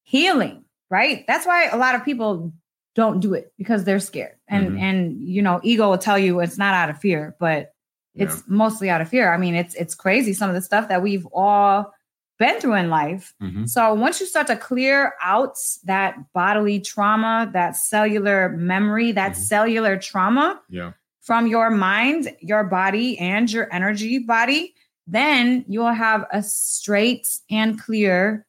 healing, right? That's why a lot of people don't do it because they're scared. And Mhm. and you know, ego will tell you it's not out of fear, but it's mostly out of fear. I mean, it's it's crazy some of the stuff that we've all been through in life. Mhm. So once you start to clear out that bodily trauma, that cellular memory, that Mhm. cellular trauma Yeah. from your mind, your body, and your energy body, then you will have a straight and clear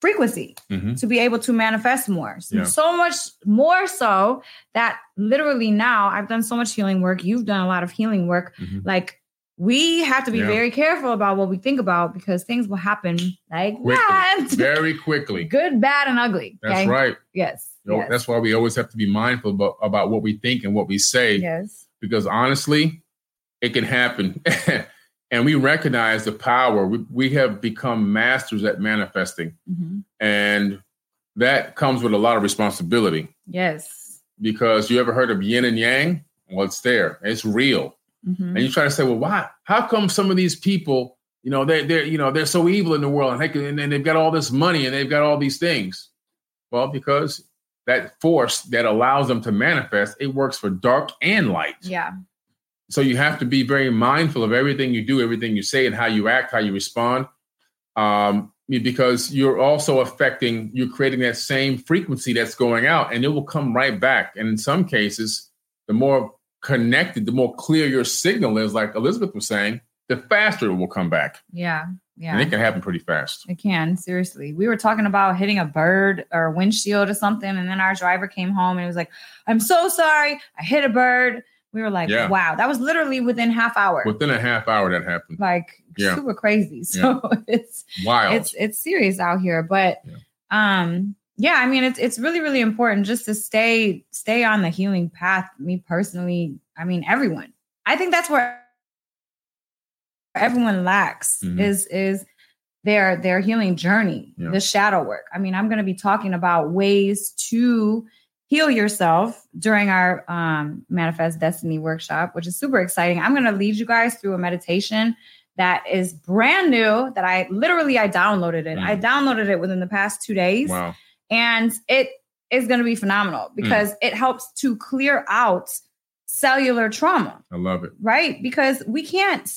frequency Mhm. to be able to manifest more. So, Yeah. so much more so that literally now I've done so much healing work. You've done a lot of healing work. Mhm. Like we have to be Yeah. very careful about what we think about because things will happen like Quickly. that. Very quickly. Good, bad, and ugly. That's okay? right. Yes. You know, yes. That's why we always have to be mindful about, about what we think and what we say. yes. Because honestly, it can happen. and we recognize the power. We, we have become masters at manifesting. Mhm. And that comes with a lot of responsibility. Yes. Because you ever heard of yin and yang? Well, it's there. It's real. Mhm. and you try to say, well, why? How come some of these people, you know, they're they're you know they're so evil in the world, and they can, and they've got all this money and they've got all these things? Well, because that force that allows them to manifest, it works for dark and light. Yeah. So you have to be very mindful of everything you do, everything you say, and how you act, how you respond, um, because you're also affecting, you're creating that same frequency that's going out, and it will come right back. And in some cases, the more connected, the more clear your signal is, like Elisabeth was saying, the faster it will come back. Yeah. Yeah. And it can happen pretty fast. It can, seriously. We were talking about hitting a bird or a windshield or something, and then our driver came home and he was like, I'm so sorry. I hit a bird. We were like, Yeah. wow, that was literally within half hour. Within a half hour, that happened. like Yeah. super crazy. So it's Wild. it's it's serious out here. But Yeah. um yeah, I mean it's it's really, really important just to stay stay on the healing path. Me personally, I mean everyone. I think that's where everyone lacks Mhm. is is their their healing journey, Yeah. the shadow work. I mean, I'm going to be talking about ways to heal yourself during our um, manifest destiny workshop, which is super exciting. I'm going to lead you guys through a meditation that is brand new that I literally I downloaded it. Mm. I downloaded it within the past 2 days wow. And it is going to be phenomenal because it helps to clear out cellular trauma I love it. right? Because we can't.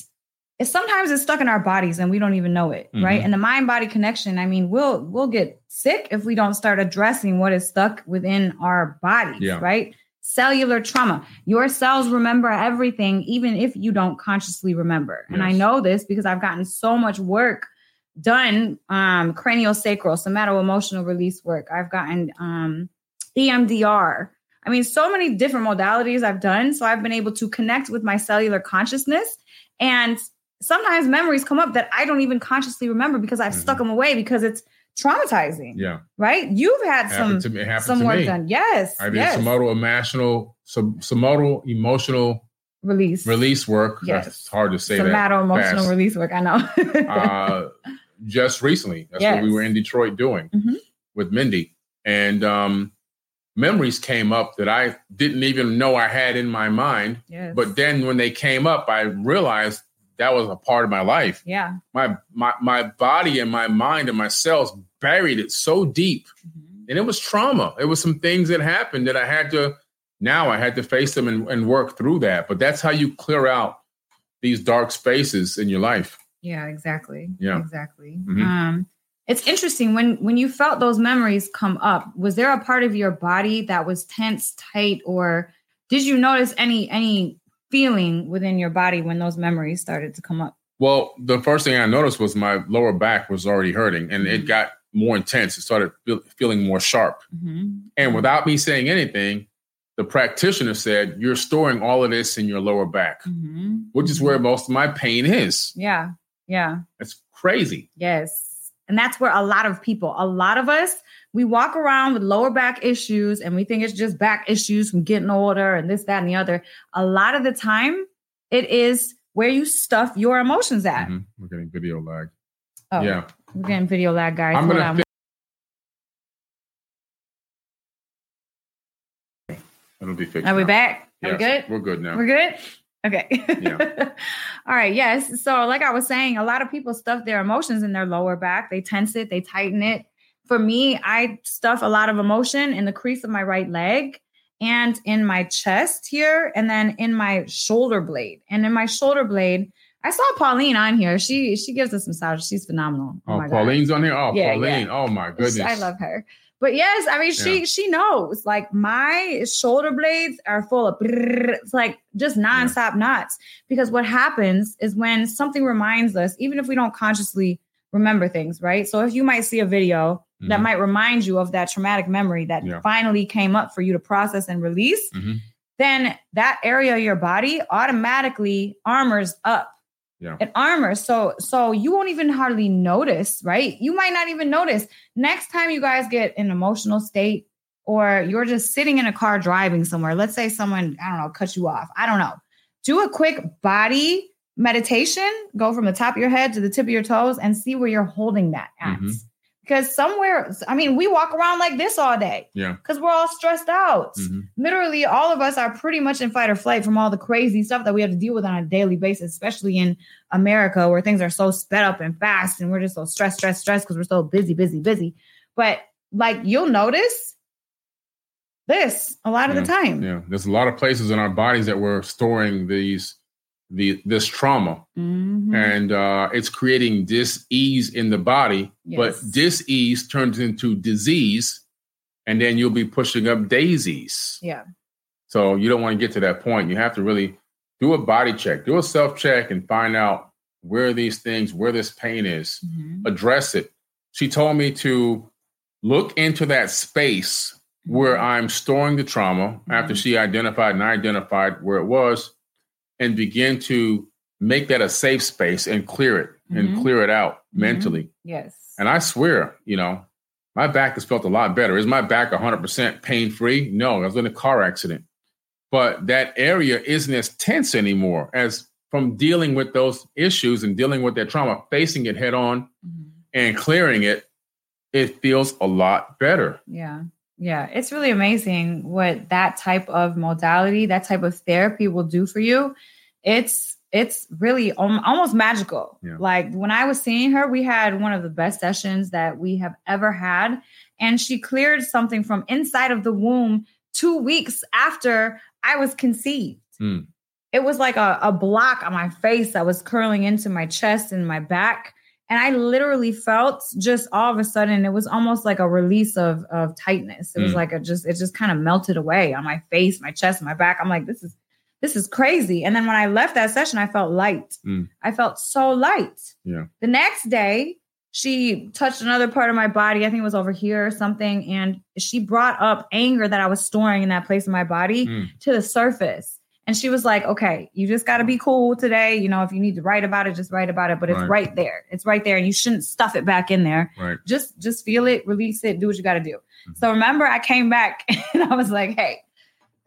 It's sometimes it's stuck in our bodies and we don't even know it, right? Mhm. And the mind body connection. I mean, we'll we'll get sick if we don't start addressing what is stuck within our bodies, Yeah. right? Cellular trauma. Your cells remember everything, even if you don't consciously remember. And I know this because I've gotten so much work done um craniosacral somato emotional release work i've gotten um emdr i mean so many different modalities i've done so i've been able to connect with my cellular consciousness and sometimes memories come up that i don't even consciously remember because i've stuck them away because it's traumatizing Yeah. right you've had some Happened me. Some work me. done yes I did yes. somato emotional, som- somato emotional release. release work. Yes. That's hard to say that. somato emotional fast. release work. I know. uh, just recently. That's what we were in Detroit doing Mhm. with Mindy. And um, memories came up that I didn't even know I had in my mind. yes. But then when they came up, I realized that was a part of my life. yeah. My my my body and my mind and my cells buried it so deep. Mhm. And it was trauma. It was some things that happened that I had to now I had to face them and, and work through that. But that's how you clear out these dark spaces in your life. Yeah, exactly. Yeah. Exactly. Mhm. Um it's interesting when when you felt those memories come up, was there a part of your body that was tense, tight, or did you notice any any feeling within your body when those memories started to come up? Well, the first thing I noticed was my lower back was already hurting and it Mhm. got more intense. It started feel, feeling more sharp. Mhm. And without me saying anything, the practitioner said, You're storing all of this in your lower back, Mhm. which is where most of my pain is. Yeah. Yeah. It's crazy. Yes. And that's where a lot of people, a lot of us, we walk around with lower back issues and we think it's just back issues from getting older and this, that, and the other. A lot of the time, it is where you stuff your emotions at. Mhm. We're getting video lag. Oh, Yeah. We're getting video lag, guys. I'm Hold gonna on. fi- It'll be fixed. Are we now. back? Are we good? We're good now. We're good? Okay. Yeah. All right. Yes. So, like I was saying, a lot of people stuff their emotions in their lower back. They tense it, they tighten it. For me, I stuff a lot of emotion in the crease of my right leg and in my chest here, and then in my shoulder blade. And in my shoulder blade, I saw Pauline on here. She she gives us massage. She's phenomenal. Oh, oh my God. Pauline's on here. Oh, Yeah, Pauline. Oh my goodness. I love her. But yes, I mean, she Yeah. she knows. Like my shoulder blades are full of. brrrr. It's like just nonstop knots. Because what happens is when something reminds us, even if we don't consciously remember things, right? So if you might see a video that Mhm. might remind you of that traumatic memory that Yeah. finally came up for you to process and release, Mhm. then that area of your body automatically armors up. Yeah. It armors. So so you won't even hardly notice, right? You might not even notice. Next time you guys get an emotional state or you're just sitting in a car driving somewhere, let's say someone, I don't know, cut you off. I don't know. Do a quick body meditation, go from the top of your head to the tip of your toes and see where you're holding that at. Mhm. Because somewhere, I mean, we walk around like this all day Yeah. because we're all stressed out. Mhm. Literally, all of us are pretty much in fight or flight from all the crazy stuff that we have to deal with on a daily basis, especially in America where things are so sped up and fast and we're just so stressed, stressed, stressed because we're so busy, busy, busy. But like you'll notice this a lot of the time. Yeah. There's a lot of places in our bodies that we're storing these the this trauma. Mhm. and uh, it's creating dis-ease in the body. But dis-ease turns into disease, and then you'll be pushing up daisies. Yeah. So you don't want to get to that point. You have to really do a body check, do a self check, and find out where these things, where this pain is, Mhm. address it. She told me to look into that space where Mm-hmm. I'm storing the trauma after she identified and I identified where it was and begin to make that a safe space and clear it and Mhm. clear it out Mhm. mentally. Yes. And I swear, you know, my back has felt a lot better. Is my back 100% pain free? No, I was in a car accident. But that area isn't as tense anymore as from dealing with those issues and dealing with that trauma, facing it head on Mhm. and clearing it. It feels a lot better. Yeah. Yeah. It's really amazing what that type of modality, that type of therapy will do for you. It's it's really al- almost magical. Yeah. Like when I was seeing her, we had one of the best sessions that we have ever had. And she cleared something from inside of the womb two weeks after I was conceived. Hmm. It was like a, a block on my face that was curling into my chest and my back. And I literally felt just all of a sudden, it was almost like a release of, of tightness. It was Mm. like a just, it just kind of melted away on my face, my chest, my back. I'm like, this is, this is crazy. And then when I left that session, I felt light. Mm. I felt so light. Yeah. The next day, she touched another part of my body. I think it was over here or something. And she brought up anger that I was storing in that place in my body Mm. to the surface. And she was like, okay, you just got to be cool today. You know, if you need to write about it, just write about it. But it's Right. right there. It's right there. And you shouldn't stuff it back in there. Right. Just just feel it, release it, do what you got to do. Mhm. So remember, I came back and I was like, hey,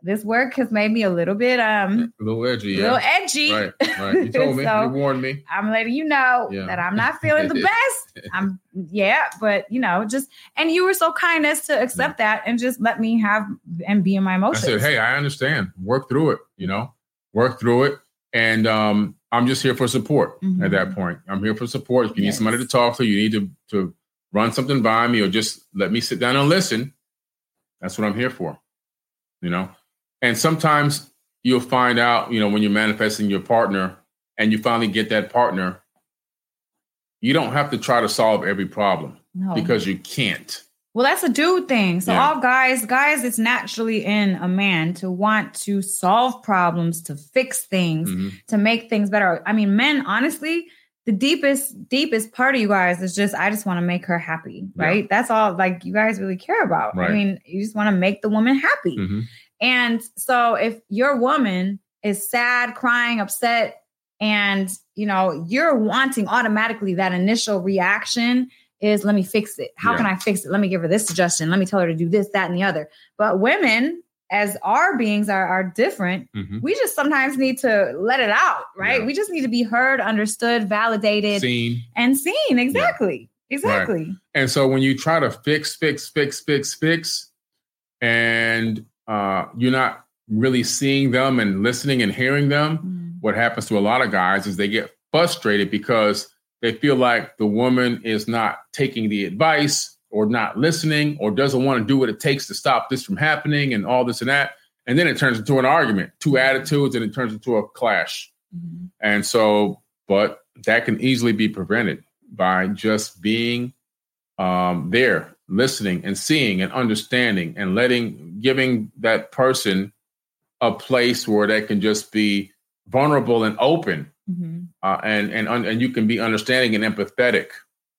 this work has made me a little bit um A little edgy, a yeah. little edgy. Right, right. You told me. So- you warned me. I'm letting you know Yeah. that I'm not feeling the best. I'm yeah, but you know, just and you were so kind as to accept that and just let me have and be in my I emotions. said, hey, I understand. Work through it, you know, work through it. And um, I'm just here for support Mhm. at that point. I'm here for support. If you Yes. need somebody to talk to, you need to, to run something by me or just let me sit down and listen. That's what I'm here for, you know. And sometimes you'll find out, you know, when you're manifesting your partner and you finally get that partner, you don't have to try to solve every problem no. because you can't. Well, that's a dude thing. So Yeah. all guys, guys, it's naturally in a man to want to solve problems, to fix things, Mhm. to make things better. I mean, men, honestly, the deepest, deepest part of you guys is just I just want to make her happy, Yeah. right? That's all like you guys really care about. Right. I mean, you just want to make the woman happy. Mhm. And so if your woman is sad, crying, upset, and you know, you're wanting automatically that initial reaction is let me fix it. How Yeah. can I fix it? Let me give her this suggestion. Let me tell her to do this, that, and the other. But women, as our beings are, are different, Mhm. we just sometimes need to let it out, right? Yeah. We just need to be heard, understood, validated, Seen. and seen. Exactly. Exactly. And so when you try to fix, fix, fix, fix, fix, and uh, you're not really seeing them and listening and hearing them, Mm. what happens to a lot of guys is they get frustrated because they feel like the woman is not taking the advice or not listening or doesn't want to do what it takes to stop this from happening and all this and that. And then it turns into an argument, two attitudes, and it turns into a clash. Mhm. And so, but that can easily be prevented by just being um, there, listening and seeing and understanding and letting, giving that person a place where they can just be vulnerable and open, Mhm. uh, and and un- and you can be understanding and empathetic,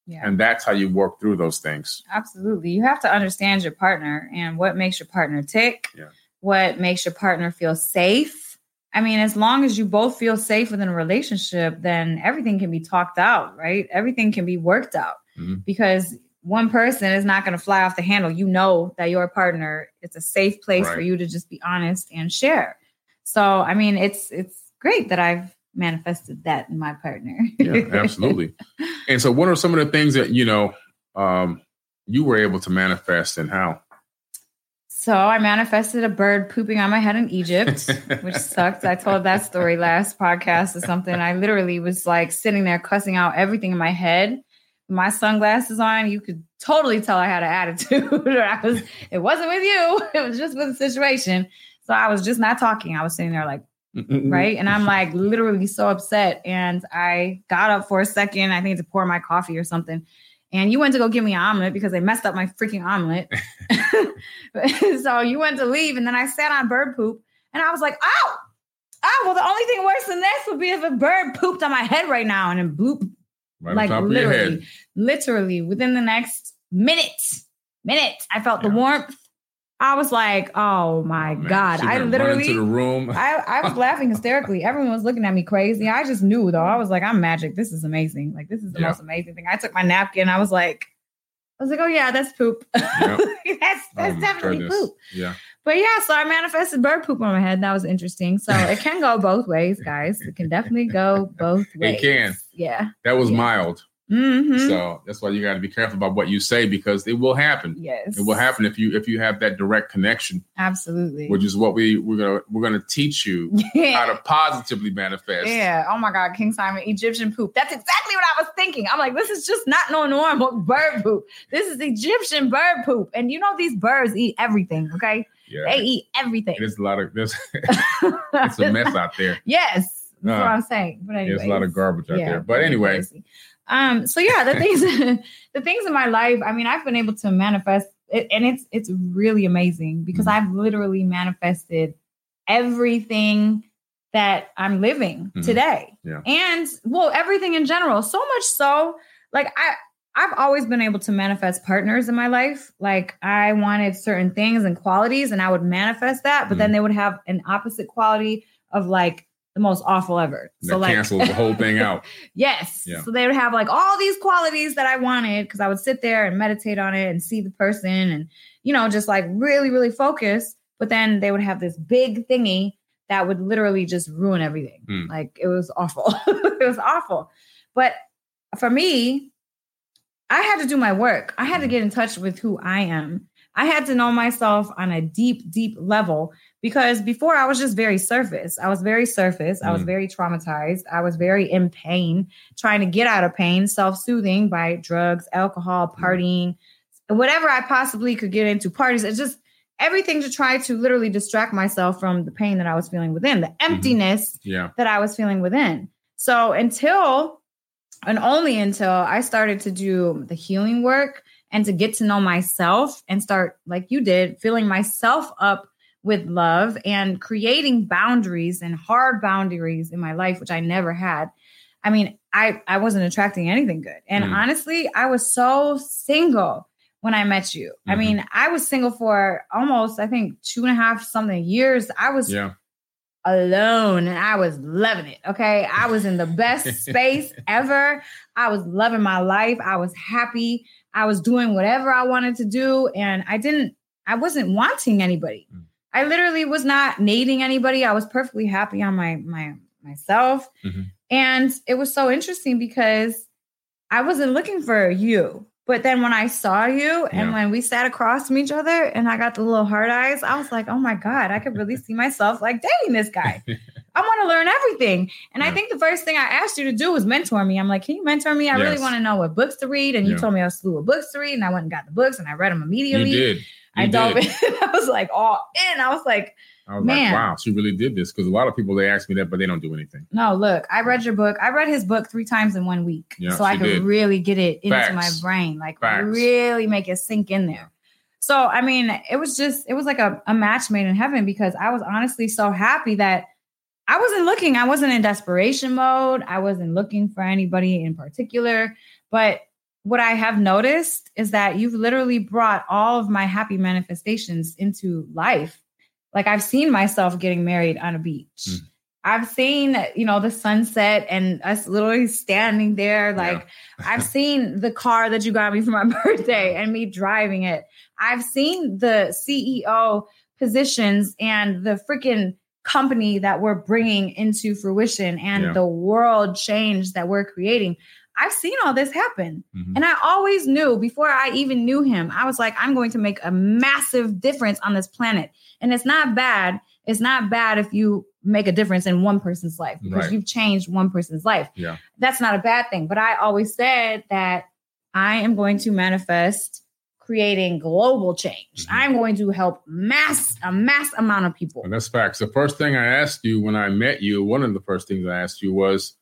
Yeah. and that's how you work through those things. Absolutely. You have to understand your partner and what makes your partner tick, Yeah. what makes your partner feel safe. I mean, as long as you both feel safe within a relationship, then everything can be talked out, right? Everything can be worked out Mhm. because one person is not going to fly off the handle. You know that your partner, it's a safe place for you to just be honest and share. So, I mean, it's it's great that I've manifested that in my partner. Yeah, absolutely. and so, what are some of the things that you know um, you were able to manifest, and how? So I manifested a bird pooping on my head in Egypt, which sucked. I told that story last podcast or something. I literally was like sitting there cussing out everything in my head. My sunglasses on, you could totally tell I had an attitude. or I was, it wasn't with you, it was just with the situation. So I was just not talking. I was sitting there like, right? And I'm like literally so upset. And I got up for a second, I think to pour my coffee or something. And you went to go give me an omelet because they messed up my freaking omelet. so you went to leave, and then I sat on bird poop, and I was like, "Oh, oh!" Well, the only thing worse than this would be if a bird pooped on my head right now, and then bloop, Right like on top of your literally, head. literally within the next minute, minute, I felt the warmth. I was like, "Oh my Oh, god!" I literally, to the room. I, I was laughing hysterically. Everyone was looking at me crazy. I just knew though. I was like, I'm magic. This is amazing. Like, this is the Yeah. most amazing thing. I took my napkin. I was like, I was like, oh yeah, that's poop. that's that's Oh, definitely goodness. poop. Yeah. But yeah, so I manifested bird poop on my head. That was interesting. So it can go both ways, guys. It can definitely go both ways. It can. Yeah. That was Yeah. mild. Mhm. So that's why you got to be careful about what you say because it will happen. yes. It will happen if you if you have that direct connection, Absolutely. which is what we we're gonna we're gonna teach you how to positively manifest. Yeah. Oh my God, King Simon, Egyptian poop. That's exactly what I was thinking. I'm like, this is just not no normal bird poop. This is Egyptian bird poop. And you know these birds eat everything, okay? Yeah. They eat everything. There's a lot of there's it's a mess out there. Yes. That's what Uh, I'm saying. But anyway. There's a lot of garbage out there. But anyway. Um, so yeah, the things the things in my life, I mean, I've been able to manifest it, and it's it's really amazing because Mhm. I've literally manifested everything that I'm living Mhm. today. Yeah. And well, everything in general. So much so, like I I've always been able to manifest partners in my life. Like I wanted certain things and qualities, and I would manifest that, but then Mm-hmm. they would have an opposite quality of like the most awful ever. that So like cancel the whole thing out. Yes. Yeah. So they would have like all these qualities that I wanted because I would sit there and meditate on it and see the person and, you know, just like really, really focus. But but then they would have this big thingy that would literally just ruin everything. Mm. Like it was awful. it was awful. But for me, I had to do my work. I had to mm-hmm. get in touch with who I am. I had to know myself on a deep, deep level because before I was just very surface. I was very surface. I was Mm. very traumatized. I was very in pain, trying to get out of pain, self soothing by drugs, alcohol, mm-hmm. partying, whatever I possibly could get into parties. It's just everything to try to literally distract myself from the pain that I was feeling within, the emptiness Yeah. that I was feeling within. So until and only until I started to do the healing work and to get to know myself and start, like you did, filling myself up with love and creating boundaries and hard boundaries in my life, which I never had. I mean, I, I wasn't attracting anything good. And Mm. honestly, I was so single when I met you. I Mhm. mean, I was single for almost, I think, two and a half something years. I was Yeah. Alone and I was loving it. Okay. I was in the best space ever. I was loving my life. I was happy. I was doing whatever I wanted to do. And I didn't, I wasn't wanting anybody. Mm. I literally was not needing anybody. I was perfectly happy on my my myself. Mhm. And it was so interesting because I wasn't looking for you. But then when I saw you and Yeah. when we sat across from each other and I got the little hard eyes, I was like, oh my God, I could really see myself like dating this guy. I want to learn everything. And I think the first thing I asked you to do was mentor me. I'm like, can you mentor me? I really want to know what books to read. And you Yeah. told me I was slew of books to read. And I went and got the books and I read them You immediately. did. You I dove in. I was like all in. I was like, I was Man. like, wow, she really did this. Because a lot of people they ask me that, but they don't do anything. no, look, I read your book. I read his book three times in one week. Yeah, so I could did. really get it into Facts. my brain, like Facts. really make it sink in there. So, I mean, it was just, it was like a, a match made in heaven because I was honestly so happy that I wasn't looking, I wasn't in desperation mode. I wasn't looking for anybody in particular. But what I have noticed is that you've literally brought all of my happy manifestations into life. Like I've seen myself getting married on a beach. Mm. I've seen, you know, the sunset and us literally standing there. Like I've seen the car that you got me for my birthday and me driving it. I've seen the CEO positions and the freaking company that we're bringing into fruition and Yeah. the world change that we're creating. I've seen all this happen. Mhm. And I always knew before I even knew him, I was like, I'm going to make a massive difference on this planet. And it's not bad. It's not bad if you make a difference in one person's life because Right. you've changed one person's life. Yeah. That's not a bad thing. But I always said that I am going to manifest creating global change. Mhm. I'm going to help mass a mass amount of people. And that's facts. The first thing I asked you when I met you, one of the first things I asked you was,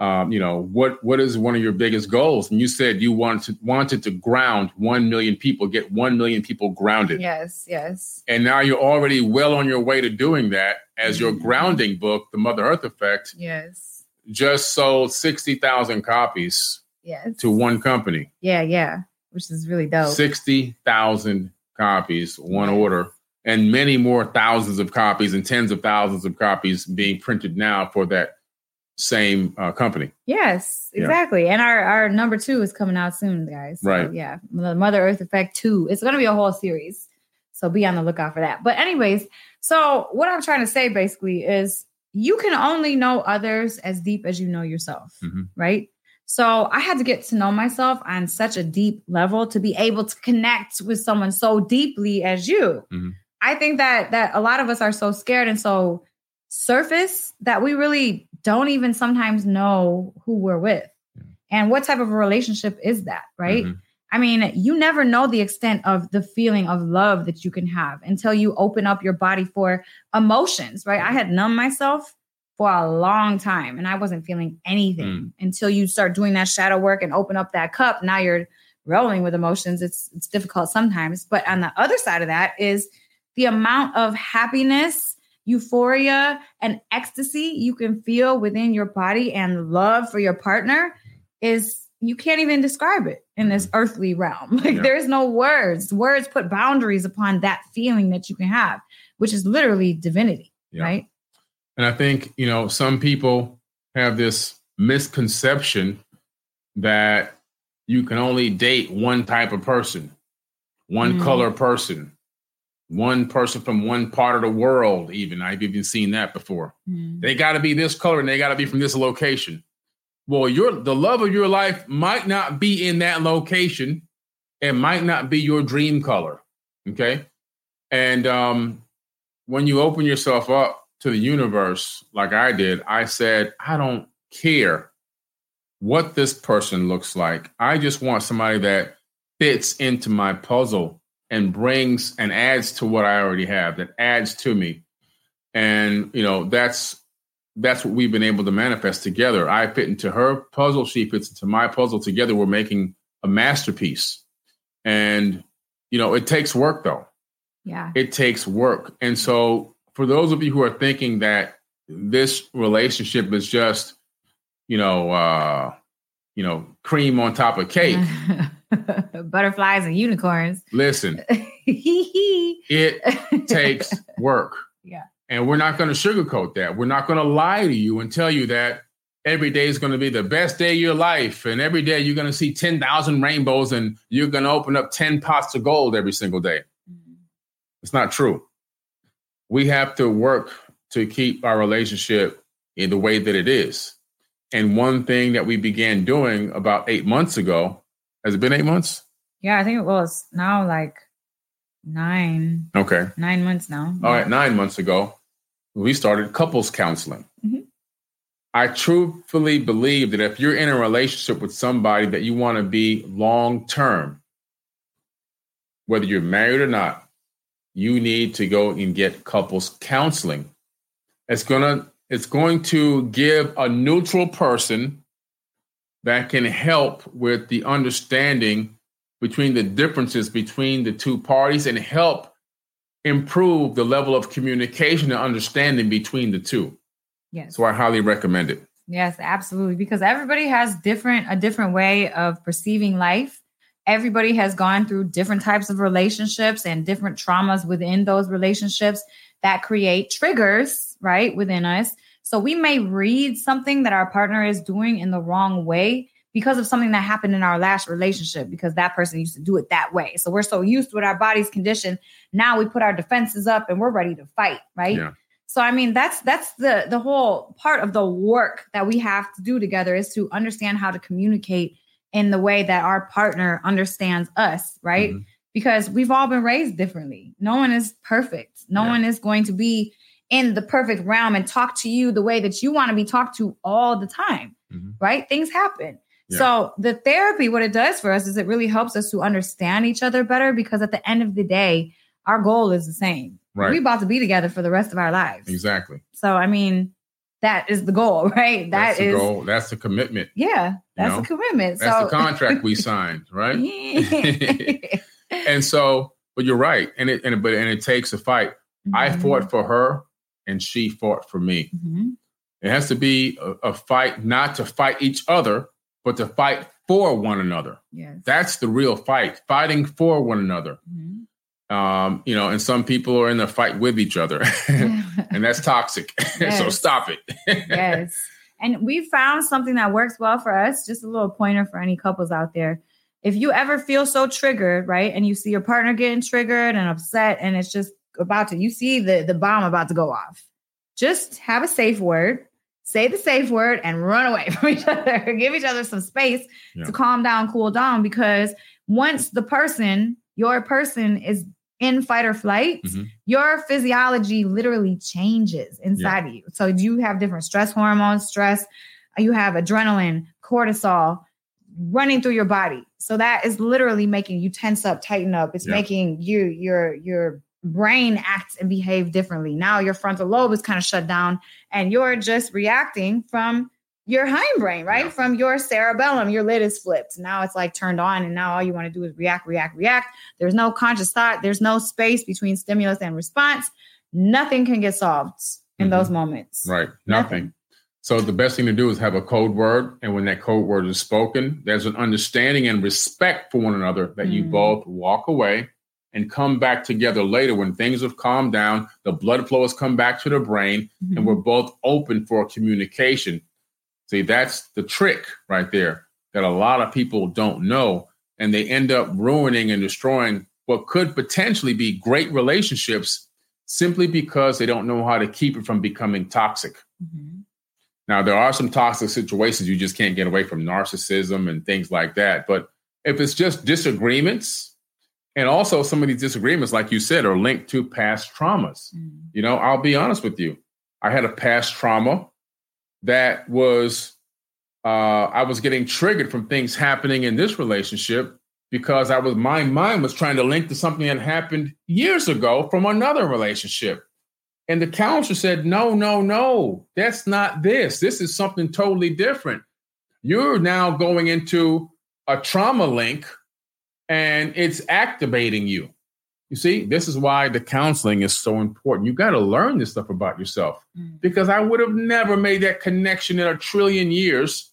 um, you know, what what is one of your biggest goals? And you said you wanted wanted to ground one million people, get one million people grounded. Yes, yes. And now you're already well on your way to doing that. As your Mhm. grounding book, The Mother Earth Effect, Yes. just sold sixty thousand copies Yes. to one company. Yeah, yeah. Which is really dope. Sixty thousand copies, one order, and many more thousands of copies and tens of thousands of copies being printed now for that same uh, company. Yes, Yeah. exactly. And our our number two is coming out soon, guys. So, Right. Yeah, the Mother Earth Effect two. It's going to be a whole series, so be on the lookout for that. But anyways, so what I'm trying to say basically is you can only know others as deep as you know yourself, Mhm. right? So I had to get to know myself on such a deep level to be able to connect with someone so deeply as you. Mhm. I think that that a lot of us are so scared and so surface that we really don't even sometimes know who we're with. Yeah. And what type of a relationship is that, right? Mhm. I mean, you never know the extent of the feeling of love that you can have until you open up your body for emotions, right? I had numbed myself for a long time and I wasn't feeling anything Mm. until you start doing that shadow work and open up that cup. Now you're rolling with emotions. It's it's difficult sometimes, but on the other side of that is the amount of happiness, euphoria, and ecstasy you can feel within your body and love for your partner is you can't even describe it in this earthly realm. Like Yeah. there's no words. Words put boundaries upon that feeling that you can have, which is literally divinity, Yeah. right? And I think, you know, some people have this misconception that you can only date one type of person, one Mm. color person, one person from one part of the world, even. I've even seen that before. Mm. They got to be this color and they got to be from this location. Well, your the love of your life might not be in that location. and might not be your dream color. Okay. And um, when you open yourself up to the universe, like I did, I said, I don't care what this person looks like. I just want somebody that fits into my puzzle and brings and adds to what I already have, that adds to me. And, you know, that's that's what we've been able to manifest together. I fit into her puzzle, she fits into my puzzle. Together, we're making a masterpiece. And, you know, it takes work though. Yeah. It takes work. And so, for those of you who are thinking that this relationship is just, you know, uh, you know, cream on top of cake, Butterflies and unicorns. listen, it it takes work. Yeah. And we're not going to sugarcoat that. We're not going to lie to you and tell you that every day is going to be the best day of your life. And every day you're going to see 10,000 rainbows and you're going to open up 10 pots of gold every single day. Mm-hmm. It's not true. We have to work to keep our relationship in the way that it is. And one thing that we began doing about eight months ago, has it been eight months? Yeah, I think it was now like nine, Okay. nine months now. All right, nine months ago, we started couples counseling. Mhm. I truthfully believe that if you're in a relationship with somebody that you want to be long term, whether you're married or not, you need to go and get couples counseling. It's gonna it's going to give a neutral person that can help with the understanding between the differences between the two parties and help improve the level of communication and understanding between the two. Yes. So I highly recommend it. Yes, absolutely. Because everybody has different a different way of perceiving life. Everybody has gone through different types of relationships and different traumas within those relationships that create triggers, right, within us. So we may read something that our partner is doing in the wrong way because of something that happened in our last relationship because that person used to do it that way. So we're so used to what our body's conditioned. Now we put our defenses up and we're ready to fight, right? Yeah. So I mean that's that's the the whole part of the work that we have to do together is to understand how to communicate in the way that our partner understands us, right? Mhm. Because we've all been raised differently. No one is perfect. No Yeah. one is going to be in the perfect realm and talk to you the way that you want to be talked to all the time, Mhm. right? Things happen. Yeah. So the therapy, what it does for us is it really helps us to understand each other better because at the end of the day, our goal is the same. Right. We're about to be together for the rest of our lives. Exactly. So I mean, that is the goal, right? That That's the is goal. That's the commitment. yeah, that's know? a commitment. That's so the contract we signed, right? And so, but you're right. And it and but and it takes a fight. I Mhm. fought for her and she fought for me. Mhm. It has to be a, a fight not to fight each other, but to fight for one another. Yes. That's the real fight, fighting for one another. Mhm. Um, you know, and some people are in the fight with each other, and that's toxic. so stop it. yes. And we found something that works well for us. Just a little pointer for any couples out there. If you ever feel so triggered, right, and you see your partner getting triggered and upset, and it's just about to, you see the the bomb about to go off. Just have a safe word, say the safe word, and run away from each other. Give each other some space Yeah. to calm down, cool down. Because once the person, your person, is in fight or flight, Mhm. your physiology literally changes inside of you. So you have different stress hormones, stress, you have adrenaline, cortisol running through your body. So that is literally making you tense up, tighten up. It's Yeah. making you your your brain acts and behave differently. Now your frontal lobe is kind of shut down and you're just reacting from your hindbrain, right? Yeah. From your cerebellum, your lid is flipped. Now it's like turned on, and now all you want to do is react, react, react. There's no conscious thought. There's no space between stimulus and response. Nothing can get solved in Mhm. those moments. Right. Nothing. So the best thing to do is have a code word, and when that code word is spoken, there's an understanding and respect for one another that you Mm. both walk away and come back together later when things have calmed down, the blood flow has come back to the brain, Mhm. and we're both open for communication. See, that's the trick right there that a lot of people don't know, and they end up ruining and destroying what could potentially be great relationships simply because they don't know how to keep it from becoming toxic. Mhm. Now, there are some toxic situations you just can't get away from narcissism and things like that. But if it's just disagreements, and also some of these disagreements, like you said, are linked to past traumas. Mm. You know, I'll be honest with you. I had a past trauma that was, uh, I was getting triggered from things happening in this relationship because I was, my mind was trying to link to something that happened years ago from another relationship. And the counselor said, no, no, no, that's not this. This is something totally different. You're now going into a trauma link and it's activating you. You see, this is why the counseling is so important. You got to learn this stuff about yourself Mm. because I would have never made that connection in a trillion years,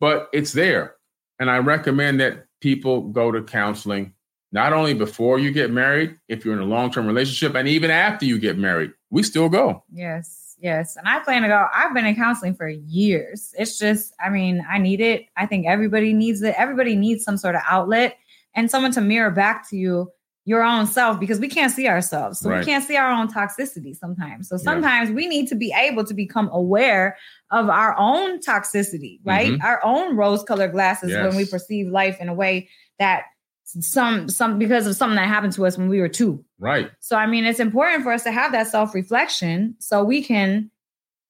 but it's there. And I recommend that people go to counseling not only before you get married, if you're in a long term relationship, and even after you get married. We still go. Yes, yes. And I plan to go. I've been in counseling for years. It's just, I mean, I need it. I think everybody needs it. Everybody needs some sort of outlet and someone to mirror back to you your own self because we can't see ourselves. So Right. we can't see our own toxicity sometimes. So Yeah. sometimes we need to be able to become aware of our own toxicity, right? Mhm. Our own rose colored glasses when we perceive life in a way that some some because of something that happened to us when we were two. Right. So, I mean, it's important for us to have that self reflection so we can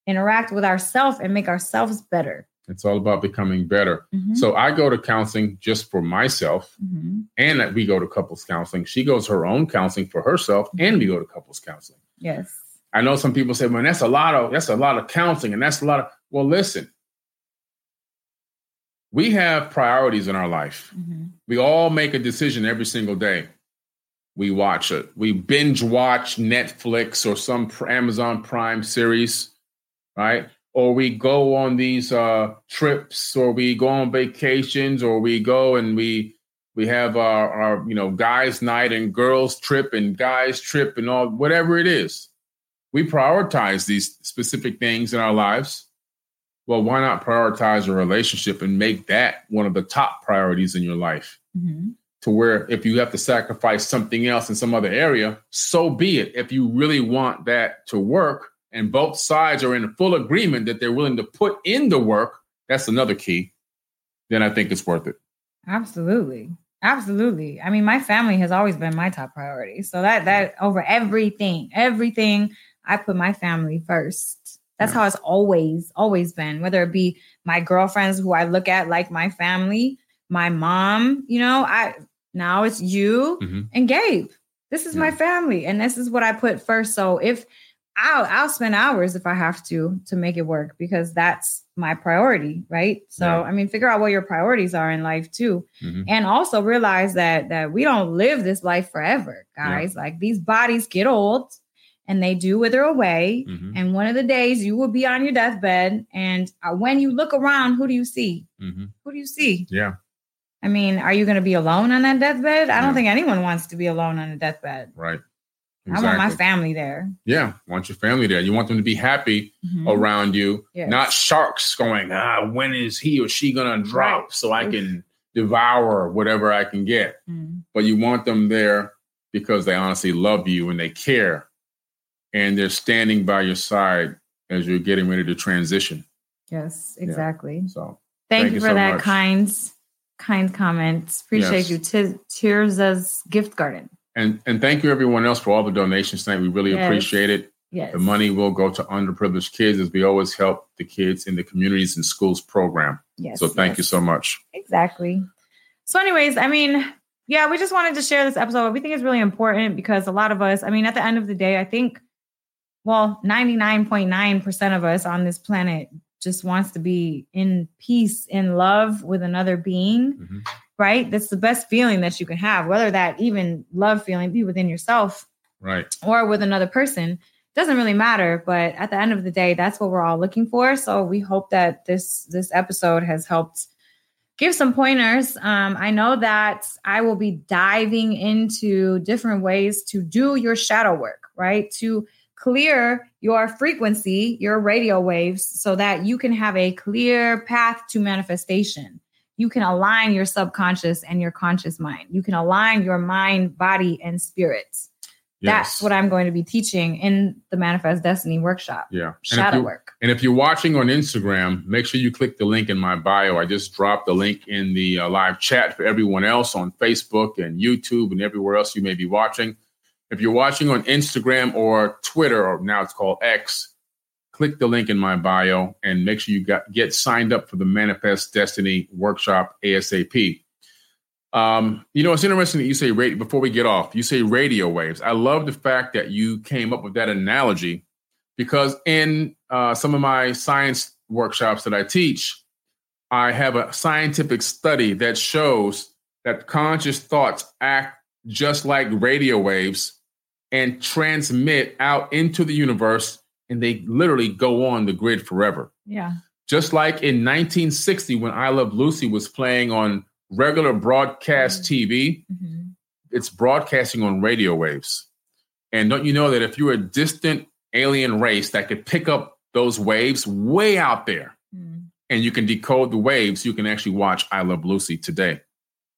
interact with ourselves and make ourselves better. It's all about becoming better. Mhm. So I go to counseling just for myself, Mhm. and that we go to couples counseling. She goes her own counseling for herself, and we go to couples counseling. Yes. I know some people say, "Man, that's a lot of that's a lot of counseling, and that's a lot of." Well, listen, we have priorities in our life. Mhm. We all make a decision every single day. We watch it. We binge watch Netflix or some Amazon Prime series, right? Or we go on these uh, trips, or we go on vacations, or we go and we we have our, our you know guys' night and girls' trip and guys' trip and all whatever it is. We prioritize these specific things in our lives. Well, why not prioritize a relationship and make that one of the top priorities in your life? Mhm. to where if you have to sacrifice something else in some other area, so be it. If you really want that to work and both sides are in full agreement that they're willing to put in the work, that's another key, then I think it's worth it. Absolutely. Absolutely. I mean, my family has always been my top priority. So that that over everything, everything, I put my family first. That's Yeah. how it's always, always been. Whether it be my girlfriends who I look at like my family, my mom, you know, I now it's you Mhm. and Gabe. This is my family, and this is what I put first. So if I'll I'll spend hours if I have to to make it work because that's my priority, right? So Yeah. I mean, figure out what your priorities are in life too, Mhm. and also realize that that we don't live this life forever, guys. Like these bodies get old and they do wither away. Mhm. And one of the days you will be on your deathbed, and uh, when you look around, who do you see? Mhm. Who do you see? Yeah, I mean, are you going to be alone on that deathbed? I don't think anyone wants to be alone on a deathbed. right. I want my family there. Yeah, want your family there. You want them to be happy Mhm. around you, Yes. not sharks going, ah, when is he or she going to drop Right. so I can devour whatever I can get? Mhm. but you want them there because they honestly love you and they care and they're standing by your side as you're getting ready to transition Yes, exactly. so Thank, Thank you you for so that much. kind, kind comments. Appreciate Yes. you. T- Tears' as gift garden. And and thank you everyone else for all the donations tonight we really Yes. appreciate it Yes. the money will go to underprivileged kids as we always help the kids in the communities and schools program Yes. so thank you so much Exactly. So, anyways, I mean, yeah, we just wanted to share this episode. We think it's really important because a lot of us, I mean, at the end of the day, I think, well, 99.9% of us on this planet just wants to be in peace, in love with another being, Mhm. Right? That's the best feeling that you can have, whether that even love feeling be within yourself right. or with another person doesn't really matter but at the end of the day that's what we're all looking for. So we hope that this this episode has helped give some pointers. Um, i know that i will be diving into different ways to do your shadow work right? To clear your frequency your radio waves so that you can have a clear path to manifestation you can align your subconscious and your conscious mind. You can align your mind, body, and spirits. That's what I'm going to be teaching in the Manifest Destiny workshop. Yeah. And if Shadow you- work. And if you're watching on Instagram, make sure you click the link in my bio. I just dropped the link in the uh, live chat for everyone else on Facebook and YouTube and everywhere else you may be watching. If you're watching on Instagram or Twitter, or now it's called X, click the link in my bio and make sure you got, get signed up for the Manifest Destiny workshop ASAP. Um, you know, it's interesting that you say radio before we get off, you say radio waves. I love the fact that you came up with that analogy because in uh, some of my science workshops that I teach, I have a scientific study that shows that conscious thoughts act just like radio waves and transmit out into the universe, and they literally go on the grid forever. Yeah. Just like in 1960, when I Love Lucy was playing on regular broadcast TV, Mhm. it's broadcasting on radio waves. And don't you know that if you're a distant alien race that could pick up those waves way out there Mm. and you can decode the waves, you can actually watch I Love Lucy today.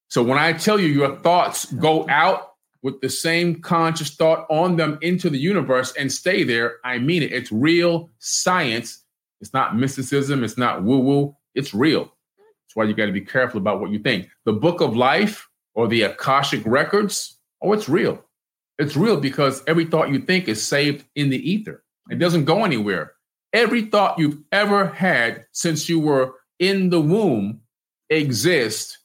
So when I tell you your thoughts go out with the same conscious thought on them into the universe and stay there, I mean it. It's real science. It's not mysticism, it's not woo woo, it's real. That's why you got to be careful about what you think. The book of life or the Akashic records, oh, it's real. It's real because every thought you think is saved in the ether. It doesn't go anywhere. Every thought you've ever had since you were in the womb exists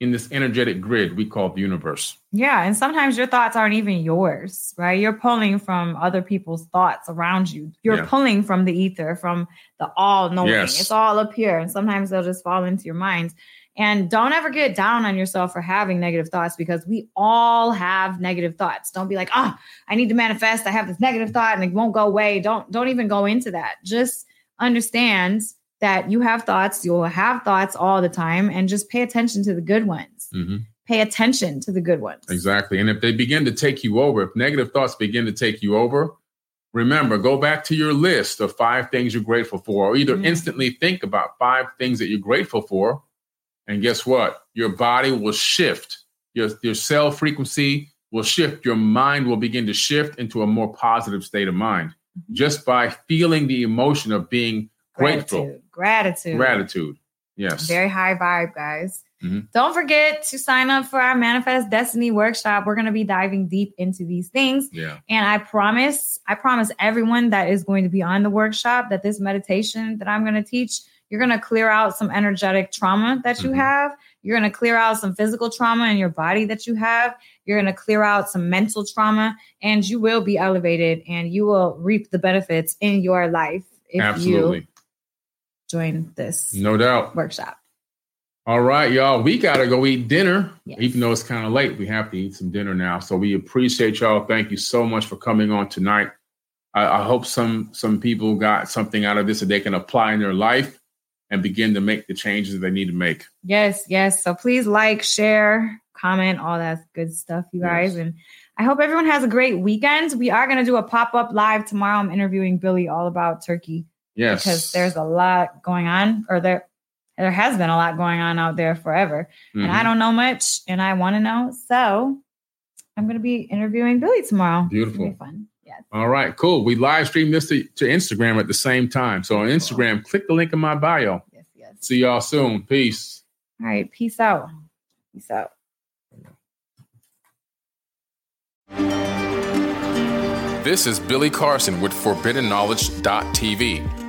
in this energetic grid we call the universe. Yeah. And sometimes your thoughts aren't even yours, right? You're pulling from other people's thoughts around you. You're Yeah. pulling from the ether, from the all knowing. Yes. It's all up here. And sometimes they'll just fall into your mind. And don't ever get down on yourself for having negative thoughts because we all have negative thoughts. Don't be like, oh, I need to manifest. I have this negative thought and it won't go away. Don't don't even go into that. Just understand that you have thoughts. You'll have thoughts all the time, and just pay attention to the good ones. Mhm. Pay attention to the good ones. Exactly. And if they begin to take you over, if negative thoughts begin to take you over, remember, go back to your list of five things you're grateful for, or either Mhm. instantly think about five things that you're grateful for. And guess what? Your body will shift. Your, your cell frequency will shift. Your mind will begin to shift into a more positive state of mind just by feeling the emotion of being grateful. Gratitude. Gratitude. Gratitude. Yes. Very high vibe, guys. Mhm. Don't forget to sign up for our Manifest Destiny workshop. We're going to be diving deep into these things. yeah. And I promise, I promise everyone that is going to be on the workshop that this meditation that I'm going to teach, you're going to clear out some energetic trauma that you Mhm. have. You're going to clear out some physical trauma in your body that you have. You're going to clear out some mental trauma, and you will be elevated and you will reap the benefits in your life if Absolutely. you join this No doubt. workshop. All right, y'all. We gotta go eat dinner. Yes. Even though it's kind of late, we have to eat some dinner now. So we appreciate y'all. Thank you so much for coming on tonight. I, I hope some some people got something out of this that they can apply in their life and begin to make the changes that they need to make. Yes, yes. So please like, share, comment, all that good stuff, you guys. Yes. And I hope everyone has a great weekend. We are going to do a pop up live tomorrow. I'm interviewing Billy all about Turkey Yes, because there's a lot going on, or there there has been a lot going on out there forever, and Mhm. I don't know much, and I want to know. So I'm going to be interviewing Billy tomorrow. It's gonna Beautiful. be fun. Yes. All right, cool. We live stream this to, to Instagram at the same time. So on Instagram, click the link in my bio. Yes. Yes. See y'all soon. Peace. All right. Peace out. Peace out. This is Billy Carson with ForbiddenKnowledge.tv.